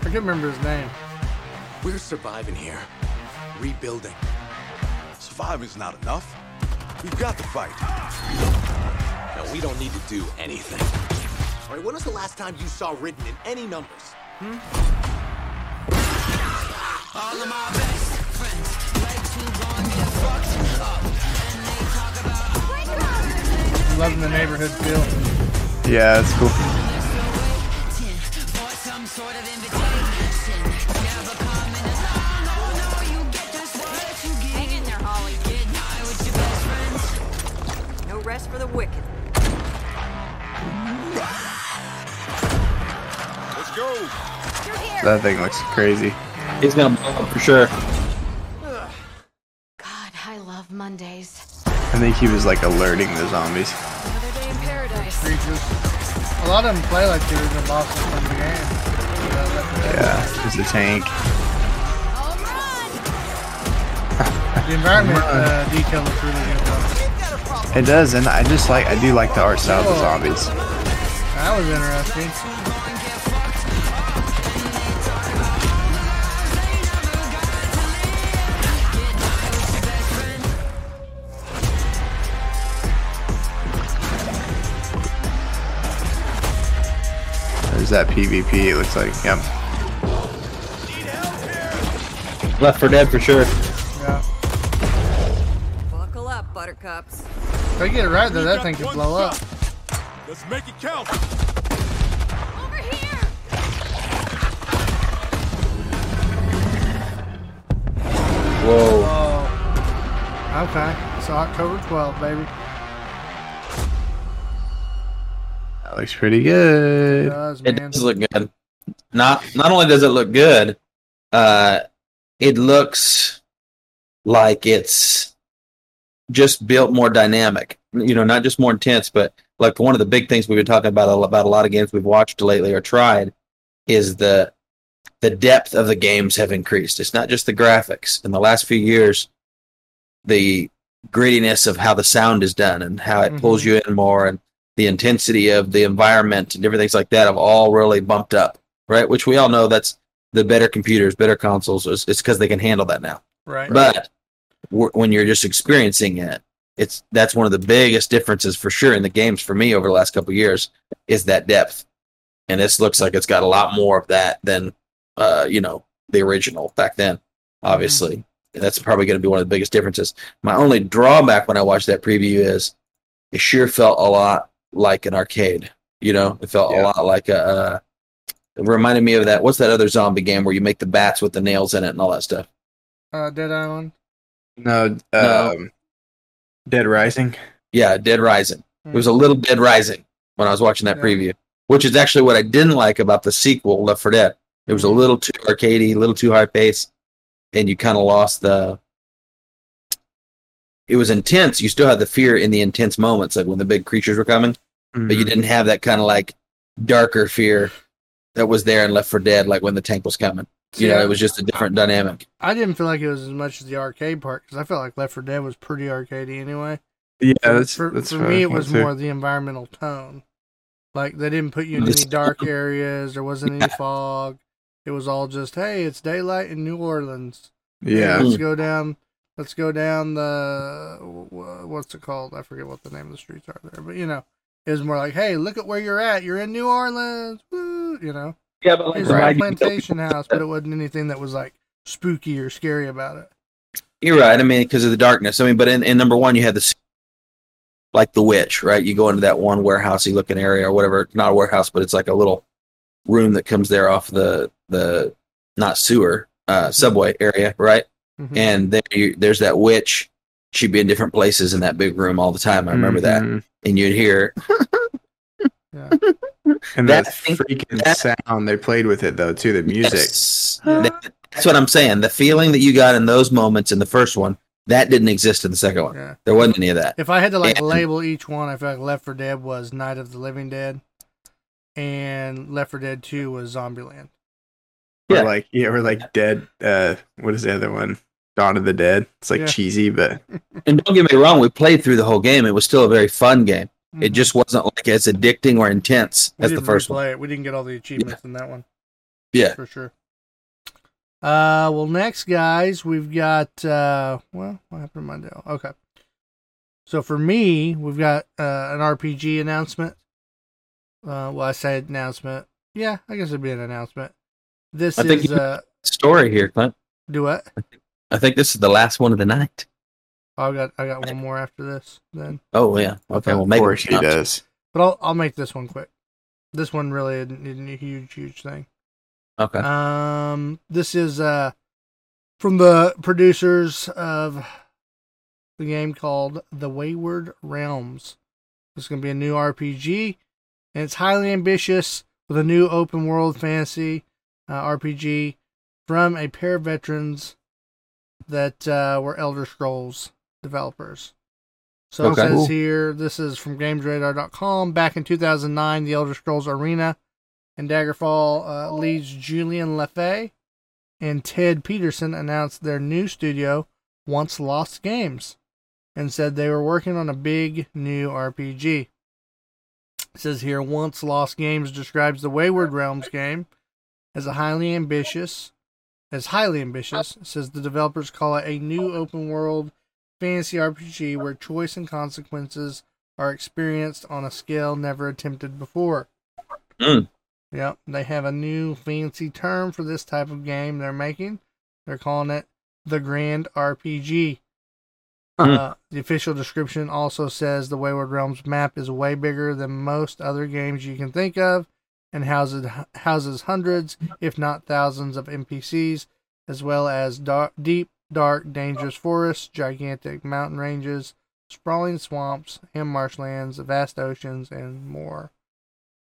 I can't remember his name. We're surviving here, rebuilding. Surviving's not enough. We've got to fight. No, we don't need to do anything. All right, when was the last time you saw written in any numbers? Hmm? Loving the neighborhood feel. Yeah, that's cool. Hang in there, Holly. No rest for the wicked. Go. That thing looks crazy. He's gonna blow up for sure. God, I love Mondays. I think he was like alerting the zombies. Another day in paradise. A lot of them play like the original bosses from the game. Yeah, Left 4 Dead. Yeah, he's the tank. The environment uh, detail looks really good though. It does, and I just like I do like the art style of the zombies. That was interesting. There's that PvP. It looks like. Yep. Left 4 Dead for sure. Yeah. Buckle up, buttercups. If I get it right though, that thing could blow up. Let's make it count. Over here! Whoa. Whoa. Okay. So October 12th, baby. That looks pretty good. It does, It does look good. Not not only does it look good, uh, it looks like it's just built more dynamic. You know, not just more intense, but like one of the big things we've been talking about about a lot of games we've watched lately or tried is the the depth of the games have increased. It's not just the graphics. In the last few years, the grittiness of how the sound is done and how it pulls Mhm. you in more and the intensity of the environment and different things like that have all really bumped up, right? Which we all know that's the better computers, better consoles. It's because they can handle that now. Right. But w- when you're just experiencing it, it's that's one of the biggest differences for sure in the games for me over the last couple of years is that depth. And this looks like it's got a lot more of that than uh, you know, the original back then. Obviously. That's probably going to be one of the biggest differences. My only drawback when I watched that preview is it sure felt a lot like an arcade. You know, it felt a lot like a. Uh, it reminded me of that. What's that other zombie game where you make the bats with the nails in it and all that stuff? Uh, Dead Island. No, No. um, Dead Rising. Yeah, Dead Rising. It was a little Dead Rising when I was watching that Yeah. preview, which is actually what I didn't like about the sequel, Left 4 Dead. It was a little too arcadey, a little too high paced, and you kind of lost the. It was intense. You still had the fear in the intense moments, like when the big creatures were coming, but you Mhm. didn't have that kind of like darker fear that was there in Left 4 Dead, like when the tank was coming. You know, it was just a different dynamic. I didn't feel like it was as much as the arcade part because I felt like Left 4 Dead was pretty arcadey anyway. Yeah, that's for, that's for me, it was too. more the environmental tone. Like they didn't put you in The any dark [laughs] areas. There wasn't any fog. It was all just, hey, it's daylight in New Orleans. Hey, Yeah, let's go down. Let's go down the what's it called? I forget what the name of the streets are there, but you know, it was more like, hey, look at where you're at. You're in New Orleans. Woo! You know, Yeah, but here's a plantation house, but it wasn't anything that was like spooky or scary about it. You're right. I mean, because of the darkness. I mean, but in, in number one, you had the like the witch, right? You go into that one warehousey looking area or whatever. Not a warehouse, but it's like a little room that comes there off the the not sewer uh, subway area, right? Mhm. And there you, there's that witch. She'd be in different places in that big room all the time. I remember that, Mhm. And you'd hear Yeah. [laughs] And That that, freaking that- sound they played with it though too. The music. Yes. That- that's what I'm saying. The feeling that you got in those moments in the first one that didn't exist in the second one. Yeah. There wasn't any of that. If I had to like And- label each one, I feel like Left 4 Dead was Night of the Living Dead, and Left 4 Dead 2 was Zombieland. Yeah. Or like yeah, or like Dead. Uh, what is the other one? Dawn of the Dead. It's like Yeah. cheesy, but [laughs] And don't get me wrong, we played through the whole game. It was still a very fun game. It Mhm. just wasn't like as addicting or intense we as the first one. replay it. We didn't get all the achievements in that one Yeah. for sure. Uh, well, next guys, we've got uh, well, what happened to my deal? Okay, so for me, we've got uh, an RPG announcement. Uh, well, I said announcement. Yeah, I guess it'd be an announcement. This I think is you- uh, Story here, Clint. do what? I think this is the last one of the night. I got I got one more after this then, Oh yeah. Okay. Well, of maybe course he does. but I'll I'll make this one quick. This one really isn't, isn't a huge huge thing. Okay. Um, this is uh from the producers of the game called The Wayward Realms. It's going to be a new RPG, and it's highly ambitious with a new open world fantasy uh, RPG from a pair of veterans that uh, were Elder Scrolls developers. So Okay. it says Cool. here, this is from GamesRadar.com. Back in 2009, the Elder Scrolls Arena and Daggerfall uh, leads Julian LeFay and Ted Peterson announced their new studio Once Lost Games and said they were working on a big new RPG. It says here Once Lost Games describes the Wayward Realms game as a highly ambitious as highly ambitious. It says the developers call it a new open world fantasy RPG where choice and consequences are experienced on a scale never attempted before. Mm. Yep, they have a new fancy term for this type of game they're making. They're calling it the Grand RPG. Uh, the official description also says the Wayward Realms map is way bigger than most other games you can think of and houses, houses hundreds, if not thousands, of NPCs, as well as dark, deep, dark, dangerous forests, gigantic mountain ranges, sprawling swamps, and marshlands, vast oceans, and more.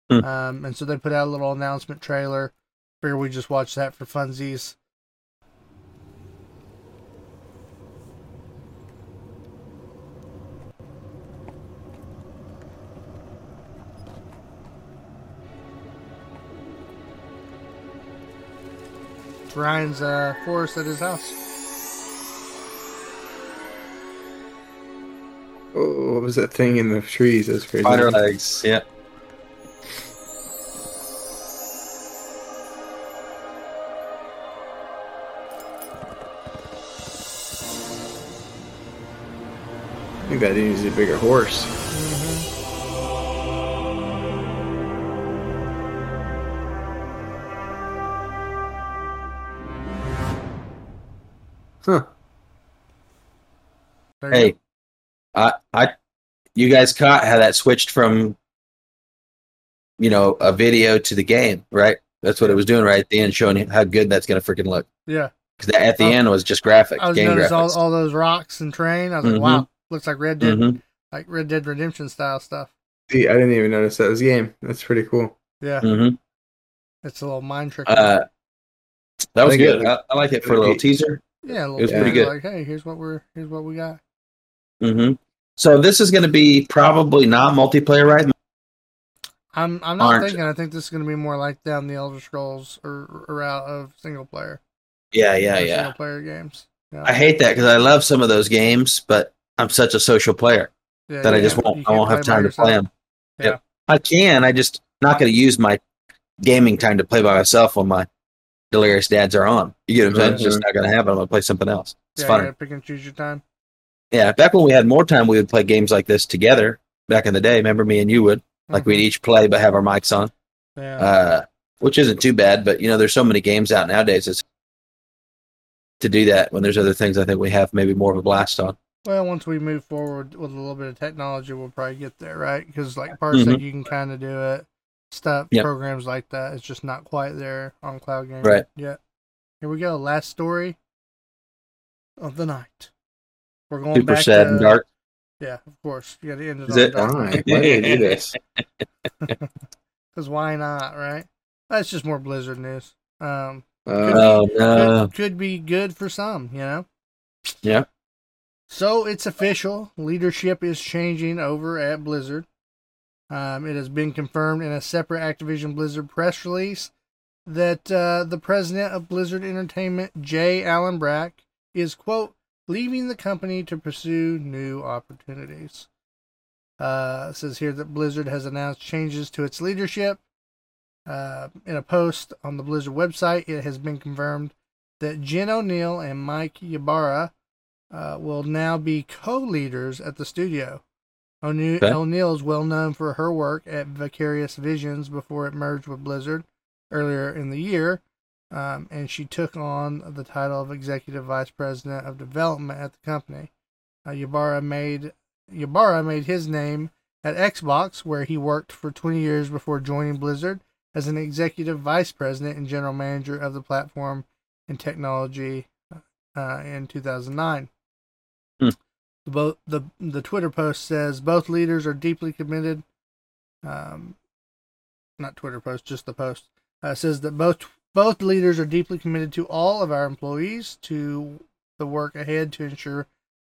Hmm. Um, and so they put out a little announcement trailer. Figure we just watch that for funsies. Ryan's uh, forest at his house. Oh, what was that thing in the trees? That's crazy. Spider legs. Yeah. I think that needs a bigger horse. Huh. Hey, go. I, I, you guys caught how that switched from, you know, a video to the game, right? That's what it was doing right at the end, showing how good that's going to freaking look. Yeah. Because at the Oh. end was just graphics, I was game noticing all, graphics. all those rocks and train. I was like, Mhm. wow, looks like Red Dead, Mhm. like Red Dead Redemption style stuff. See, I didn't even notice that was a game. That's pretty cool. Yeah, Mhm. it's a little mind trick. Uh, that was good. it- I, I like it for a little teaser. Yeah, a little it was pretty good. Like, hey, here's what we're here's what we got. Mm-hmm. So this is going to be probably not multiplayer, right? I'm I'm not Aren't- thinking. I think this is going to be more like down the Elder Scrolls or, or route of single player. Yeah, yeah, yeah. Single player games. Yeah. I hate that because I love some of those games, but I'm such a social player Yeah, that I just won't. I won't have time to play them. Yeah. Yep. I can. I just not going to use my gaming time to play by myself on my delirious dads are on. You get what I'm saying? It's just not going to happen. I'm going to play something else. It's Yeah, fun. you pick and choose your time. Yeah, back when we had more time, we would play games like this together. Back in the day, remember me and you would like we'd each play but have our mics on, Mm-hmm. Yeah. uh, which isn't too bad. But you know, there's so many games out nowadays. It's to do that when there's other things I think we have maybe more of a blast on. Well, once we move forward with a little bit of technology, we'll probably get there, right? Because like Parsec, you can kind of do it. Stuff. Yep. programs like that, it's just not quite there on cloud gaming Right. yet. Here we go. Last story of the night. We're going Super back sad to, and dark. Yeah, of course. You got to end it Is on it? dark. Why? Why did do this? [laughs] [laughs] Because why not, right? That's just more Blizzard news. Um, Uh, Oh no! could, could be good for some, you know. Yeah. So it's official. Leadership is changing over at Blizzard. Um, it has been confirmed in a separate Activision Blizzard press release that uh, the president of Blizzard Entertainment, J. Allen Brack, is quote leaving the company to pursue new opportunities. Uh, says here that Blizzard has announced changes to its leadership. Uh, in a post on the Blizzard website, it has been confirmed that Jen O'Neill and Mike Ybarra uh, will now be co-leaders at the studio. Okay. O'Neill is well known for her work at Vicarious Visions before it merged with Blizzard earlier in the year, um, and she took on the title of Executive Vice President of Development at the company. Uh, Ybarra made Ybarra made his name at Xbox, where he worked for 20 years before joining Blizzard as an Executive Vice President and General Manager of the platform and technology uh, in 2009. The, the the Twitter post says both leaders are deeply committed. Um, not Twitter post, just the post uh, says that both both leaders are deeply committed to all of our employees to the work ahead to ensure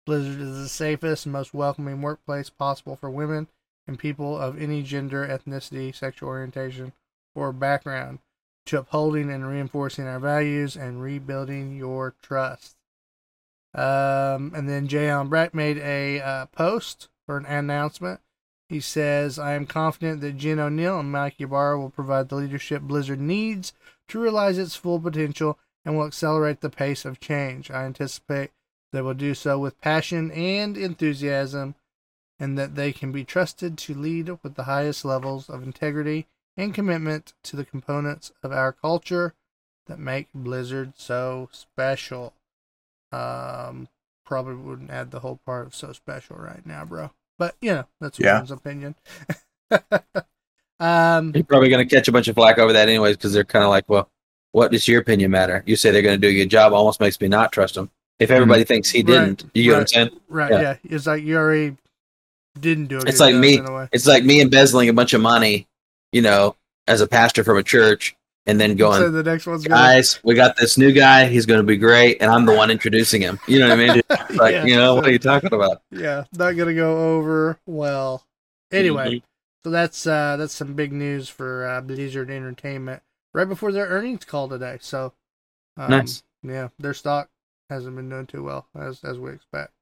Blizzard is the safest and most welcoming workplace possible for women and people of any gender, ethnicity, sexual orientation, or background, to upholding and reinforcing our values and rebuilding your trust. Um, and then J. Allen made a uh, post or an announcement. He says, I am confident that Jen O'Neill and Mike Ybarra will provide the leadership Blizzard needs to realize its full potential and will accelerate the pace of change. I anticipate they will do so with passion and enthusiasm, and that they can be trusted to lead with the highest levels of integrity and commitment to the components of our culture that make Blizzard so special. Um, probably wouldn't add the whole part of so special right now, bro. But you know, that's Yeah. one's opinion. [laughs] um, You're probably going to catch a bunch of flack over that anyways because they're kind of like, well, what does your opinion matter? You say they're going to do a good job, almost makes me not trust them. If everybody thinks he didn't, Right, you get what I'm saying? right? Yeah. Yeah. it's like you already didn't do it. It's like me. In a way. It's like me embezzling a bunch of money, you know, as a pastor from a church, and then going, so the next one's gonna, guys, we got this new guy. He's going to be great, and I'm the one introducing him. You know what I mean? [laughs] Like, Yeah, you know, what are you talking about? yeah, not gonna go over well. Anyway, Mhm. so that's uh that's some big news for uh, Blizzard Entertainment right before their earnings call today. So um, Nice. Yeah, their stock hasn't been doing too well as as we expect.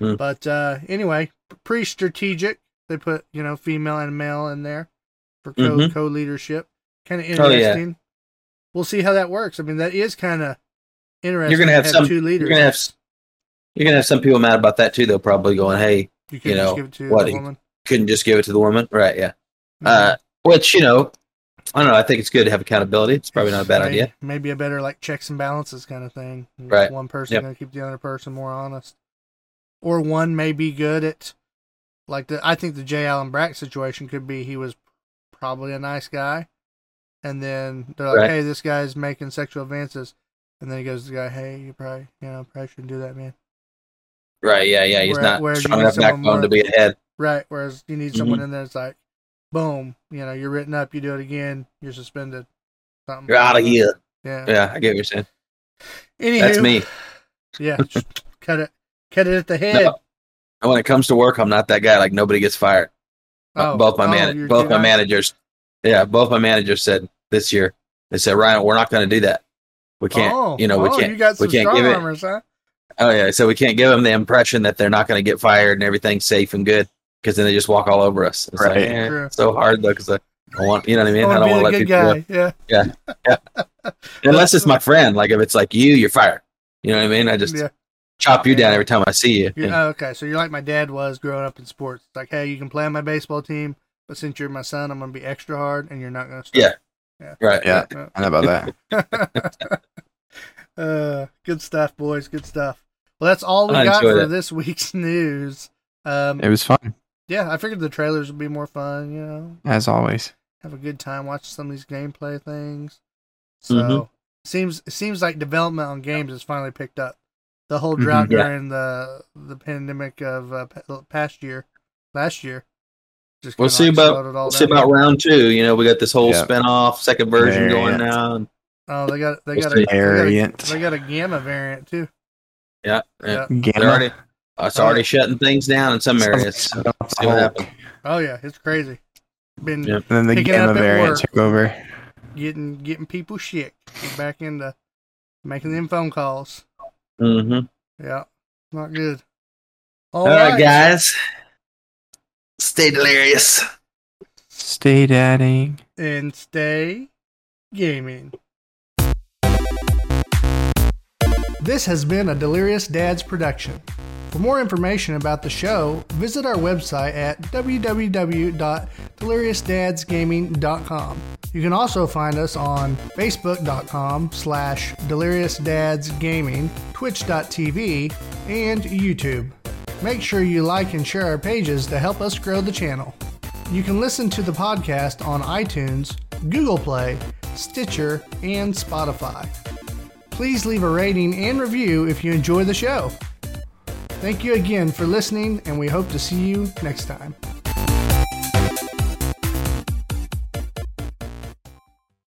Hmm. But uh anyway, pretty strategic. They put you know female and male in there for co Mhm. co leadership. Kind of Oh, yeah. interesting. We'll see how that works. I mean, that is kind of interesting. You're going to have some. two leaders. have. You're going to have some people mad about that too. They'll probably going, "Hey, you you just know, give it to what woman. couldn't just give it to the woman, right? Yeah. Mm-hmm. Uh, which you know, I don't know. I think it's good to have accountability. It's probably not a bad Maybe- idea. Maybe a better like checks and balances kind of thing. Right. One person Yep. gonna keep the other person more honest, or one may be good at like the. I think the J. Allen Brack situation could be he was probably a nice guy, and then they're like, Right. "Hey, this guy's making sexual advances," and then he goes to the guy, "Hey, you probably you know probably shouldn't do that, man." Right? Yeah. Yeah. He's Where- not where strong enough backbone more- to be ahead. Right. Whereas you need someone Mhm. in there that's like, boom, you know, you're written up, you do it again, you're suspended. Something. You're out of here. Yeah. Yeah, I get what you're saying. Anywho, That's me. Yeah, cut it, cut it at the head. No. When it comes to work, I'm not that guy. Like nobody gets fired. Oh, both my oh, man, both my managers. Yeah, both my managers said this year. They said, Ryan, we're not going to do that. We can't. Oh, you know, we oh, can't. You got some we can't give it. armors, huh? Oh yeah, so we can't give them the impression that they're not going to get fired and everything's safe and good because then they just walk all over us. It's like, Right. eh, so hard though because I don't want, you know what I mean? I I, don't want to let good people. guy. Yeah. Yeah. yeah. [laughs] Unless it's my friend, like if it's like you, you're fired. You know what I mean? I just Yeah. chop you down every time I see you. You're, Yeah. oh, okay, so you're like my dad was growing up in sports. Like, hey, you can play on my baseball team, but since you're my son, I'm gonna be extra hard, and you're not gonna. Start. Right. Yeah. Right. Yeah. I know about that. [laughs] uh, good stuff, boys. Good stuff. Well, that's all we I got for it. this week's news. Um, It was fun, yeah, I figured the trailers would be more fun. You know, as always. have a good time watching some of these gameplay things. So Mhm. seems it seems like development on games has finally picked up. The whole drought Mhm, yeah. during the the pandemic of uh, past year, last year. Just We'll see about it all we'll see about round two. You know, we got this whole Yeah. spin-off second version going Variant. now. And, Oh, they got they got a, see. they got a Variant. they got a gamma variant too. yeah, yeah. Yeah. They're Gamma. already, it's already shutting things down in some areas. So, see what happens. Oh yeah, it's crazy. Been Yeah. And then the gamma variant work. took over. getting getting people sick. Get back into making them phone calls. Mm-hmm. Yeah, not good. All right, guys. Stay delirious. Stay dadding. and stay gaming. This has been a Delirious Dads production. For more information about the show, visit our website at www.deliriousdadsgaming.com. You can also find us on facebook.com slash deliriousdadsgaming, twitch.tv, and YouTube. Make sure you like and share our pages to help us grow the channel. You can listen to the podcast on iTunes, Google Play, Stitcher, and Spotify. Please leave a rating and review if you enjoy the show. Thank you again for listening, and we hope to see you next time.